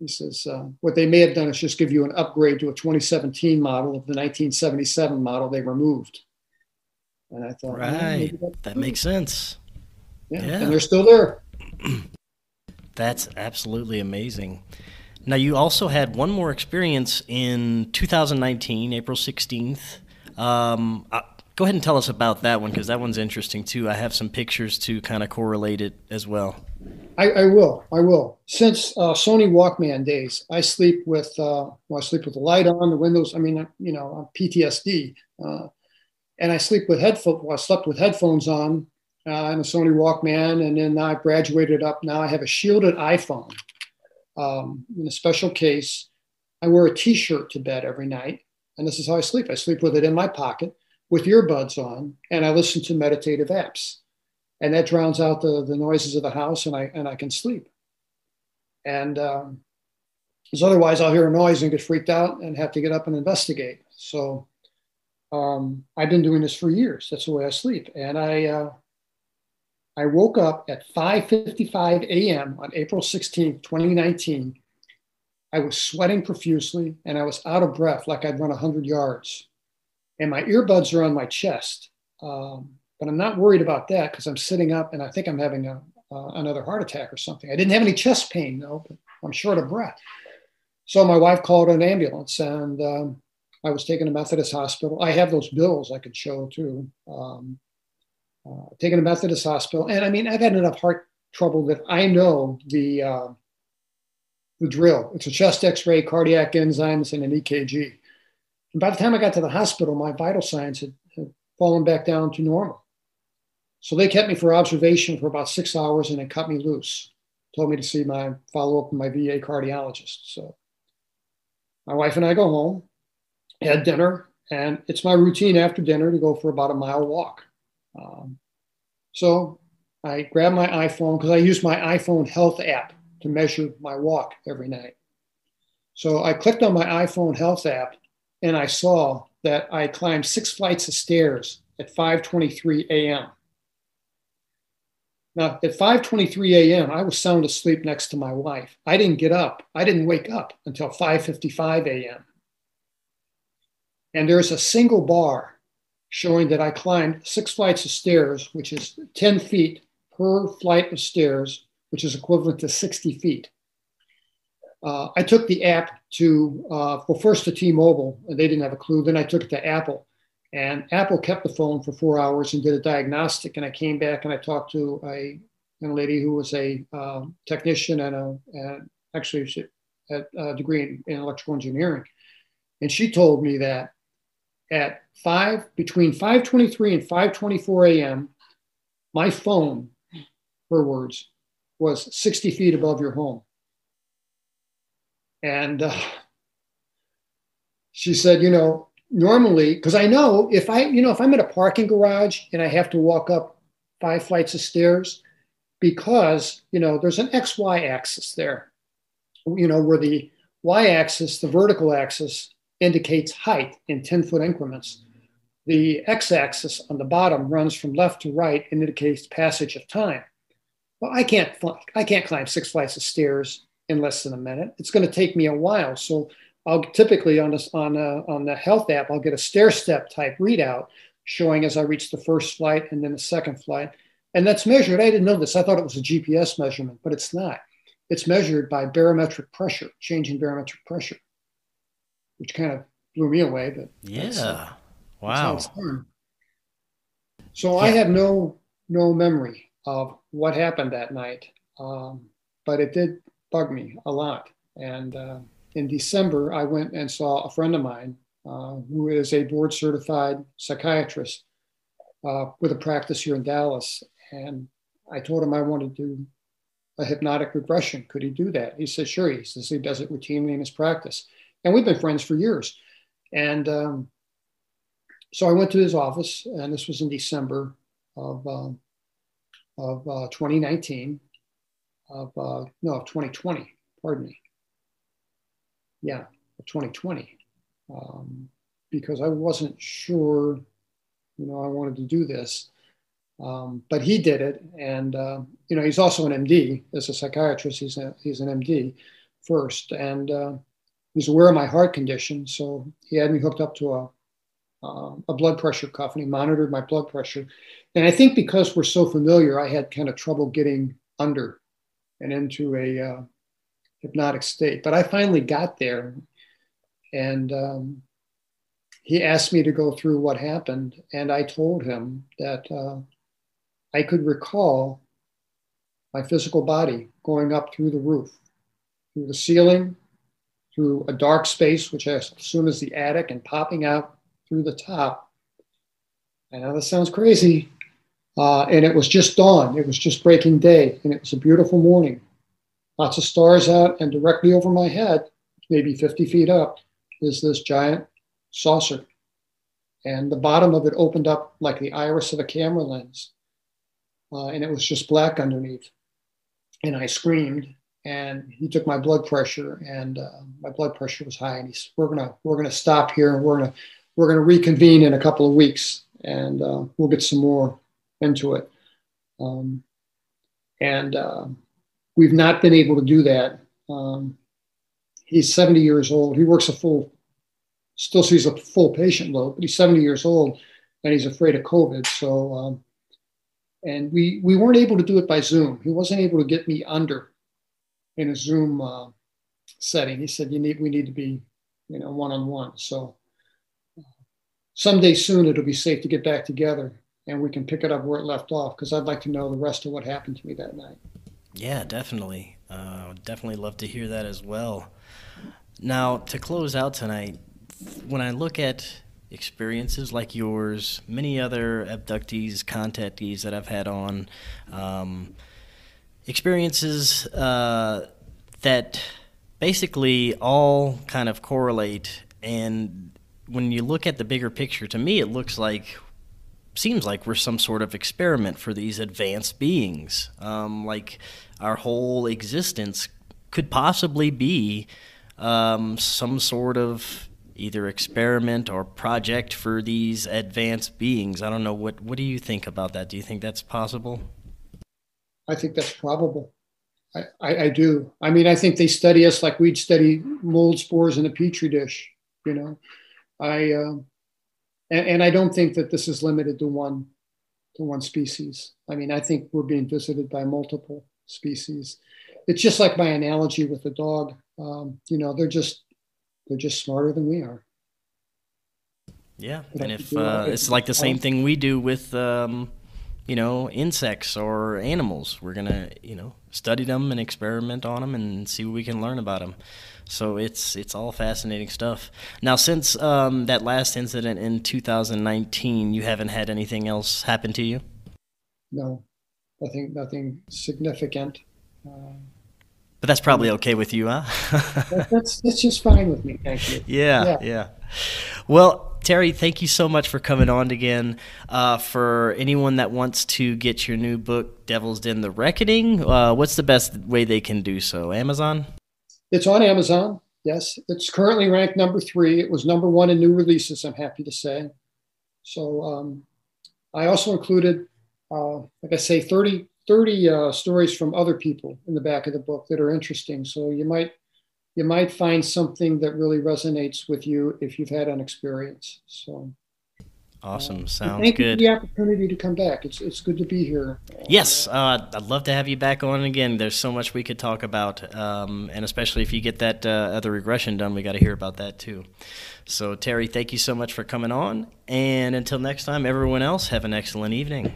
He says, uh, what they may have done is just give you an upgrade to a 2017 model of the 1977 model they removed. And I thought, right, oh, that makes sense. Yeah. yeah, and they're still there. That's absolutely amazing. Now, you also had one more experience in 2019, April 16th. Um, uh, go ahead and tell us about that one because that one's interesting too. I have some pictures to kind of correlate it as well. I, I, will. I will. Since uh, Sony Walkman days, I sleep with uh, well, I sleep with the light on, the windows. I mean, you know, PTSD, uh, and I sleep with headphones. Well, I slept with headphones on uh, and a Sony Walkman, and then I graduated up. Now I have a shielded iPhone um, in a special case. I wear a T-shirt to bed every night, and this is how I sleep. I sleep with it in my pocket with earbuds on, and I listen to meditative apps and that drowns out the, the noises of the house and I, and I can sleep. And um, because otherwise I'll hear a noise and get freaked out and have to get up and investigate. So um, I've been doing this for years. That's the way I sleep. And I, uh, I woke up at 5:55 a.m. on April 16, 2019. I was sweating profusely and I was out of breath, like I'd run 100 yards. And my earbuds are on my chest. Um, but I'm not worried about that because I'm sitting up and I think I'm having a, uh, another heart attack or something. I didn't have any chest pain though, but I'm short of breath. So my wife called an ambulance and um, I was taken to Methodist Hospital. I have those bills I could show too. Um, uh, taken to Methodist Hospital. And I mean, I've had enough heart trouble that I know the, uh, the drill. It's a chest x-ray, cardiac enzymes, and an EKG. And by the time I got to the hospital, my vital signs had, had fallen back down to normal. So they kept me for observation for about six hours and then cut me loose. Told me to see my follow up with my VA cardiologist. So my wife and I go home, had dinner, and it's my routine after dinner to go for about a mile walk. Um, so I grab my iPhone because I use my iPhone health app to measure my walk every night. So I clicked on my iPhone health app and I saw that I climbed six flights of stairs at 5:23 a.m. Now, at 5:23 a.m., I was sound asleep next to my wife. I didn't get up. I didn't wake up until 5:55 a.m. And there's a single bar showing that I climbed six flights of stairs, which is 10 feet per flight of stairs, which is equivalent to 60 feet. Uh, I took the app to, uh, well, first to T-Mobile, and they didn't have a clue. Then I took it to Apple, and Apple kept the phone for four hours and did a diagnostic. And I came back and I talked to a lady who was a um, technician and, a, and actually she had a degree in, in, electrical engineering. And she told me that at five between 5:23 and 5:24 a.m., my phone, her words, was 60 feet above your home. And uh, she said, you know, normally, because I know if I, you know, if I'm in a parking garage and I have to walk up five flights of stairs, because you know there's an XY axis there, you know, where the Y axis, the vertical axis, indicates height in 10 foot increments. The X axis on the bottom runs from left to right and indicates passage of time. Well, I can't, I can't climb six flights of stairs in less than a minute. It's going to take me a while. So I'll typically on, this, on, a, on the health app, I'll get a stair step type readout showing as I reach the first flight and then the second flight. And that's measured. I didn't know this. I thought it was a GPS measurement, but it's not. It's measured by barometric pressure, changing barometric pressure, which kind of blew me away. But yeah, wow. So yeah. I have no no memory of what happened that night, um, but it did bug me a lot. And uh, in December, I went and saw a friend of mine uh, who is a board certified psychiatrist uh, with a practice here in Dallas. And I told him I wanted to do a hypnotic regression. Could he do that? He said, sure. He says he does it routinely in his practice. And we've been friends for years. And um, so I went to his office, and this was in December of, um, of uh, 2019, of uh, no, of 2020, pardon me. Yeah, of 2020. Um, because I wasn't sure, you know, I wanted to do this. Um, but he did it, and uh, you know he's also an MD as a psychiatrist. He's a, he's an MD first, and uh, he's aware of my heart condition. So he had me hooked up to a uh, a blood pressure cuff, and he monitored my blood pressure. And I think because we're so familiar, I had kind of trouble getting under and into a uh, hypnotic state. But I finally got there, and um, he asked me to go through what happened, and I told him that uh, I could recall my physical body going up through the roof, through the ceiling, through a dark space, which I assume is the attic, and popping out through the top. I know this sounds crazy. Uh, and it was just dawn. It was just breaking day. And it was a beautiful morning. Lots of stars out. And directly over my head, maybe 50 feet up, is this giant saucer. And the bottom of it opened up like the iris of a camera lens uh, and it was just black underneath. And I screamed, and he took my blood pressure, and uh, my blood pressure was high. And he said, "We're gonna we're gonna stop here, and we're gonna we're gonna reconvene in a couple of weeks, and uh, we'll get some more into it." Um, and uh, we've not been able to do that. Um, he's 70 years old. He works a full, still sees a full patient load, but he's 70 years old, and he's afraid of COVID. So um, and we we weren't able to do it by Zoom. He wasn't able to get me under in a Zoom uh, setting. He said, "You need we need to be, you know, one on one." So someday soon it'll be safe to get back together and we can pick it up where it left off because I'd like to know the rest of what happened to me that night. Yeah, definitely. Uh, definitely love to hear that as well. Now, to close out tonight, when I look at experiences like yours, many other abductees, contactees that I've had on, um, experiences uh, that basically all kind of correlate. And when you look at the bigger picture, to me, it looks like seems like we're some sort of experiment for these advanced beings. Um, like our whole existence could possibly be um, some sort of either experiment or project for these advanced beings. I don't know what what do you think about that? Do you think that's possible? I think that's probable. I, I, I do. I mean, I think they study us like we'd study mold spores in a petri dish. You know, I uh, and, and I don't think that this is limited to one to one species. I mean, I think we're being visited by multiple species. It's just like my analogy with the dog. Um, you know, they're just they're just smarter than we are. Yeah, and if uh, it's like the same thing we do with um, you know, insects or animals. We're going to, you know, study them and experiment on them and see what we can learn about them. So it's it's all fascinating stuff. Now, since um, that last incident in 2019, you haven't had anything else happen to you? No, nothing, nothing significant. Uh, but that's probably okay with you, huh? that's that's just fine with me. Thank you. Yeah, yeah. yeah. Well, Terry, thank you so much for coming on again. Uh, for anyone that wants to get your new book, Devil's Den: The Reckoning, uh, what's the best way they can do so? Amazon. It's on Amazon. Yes, it's currently ranked number three. It was number one in new releases. I'm happy to say. So um, I also included, uh, like I say, 30, 30 uh, stories from other people in the back of the book that are interesting. So you might you might find something that really resonates with you if you've had an experience. So awesome, uh, sounds thank good. You for the opportunity to come back. It's it's good to be here. Yes, uh, I'd love to have you back on again. There's so much we could talk about, um, and especially if you get that uh, other regression done, we got to hear about that too. So Terry, thank you so much for coming on, and until next time, everyone else, have an excellent evening.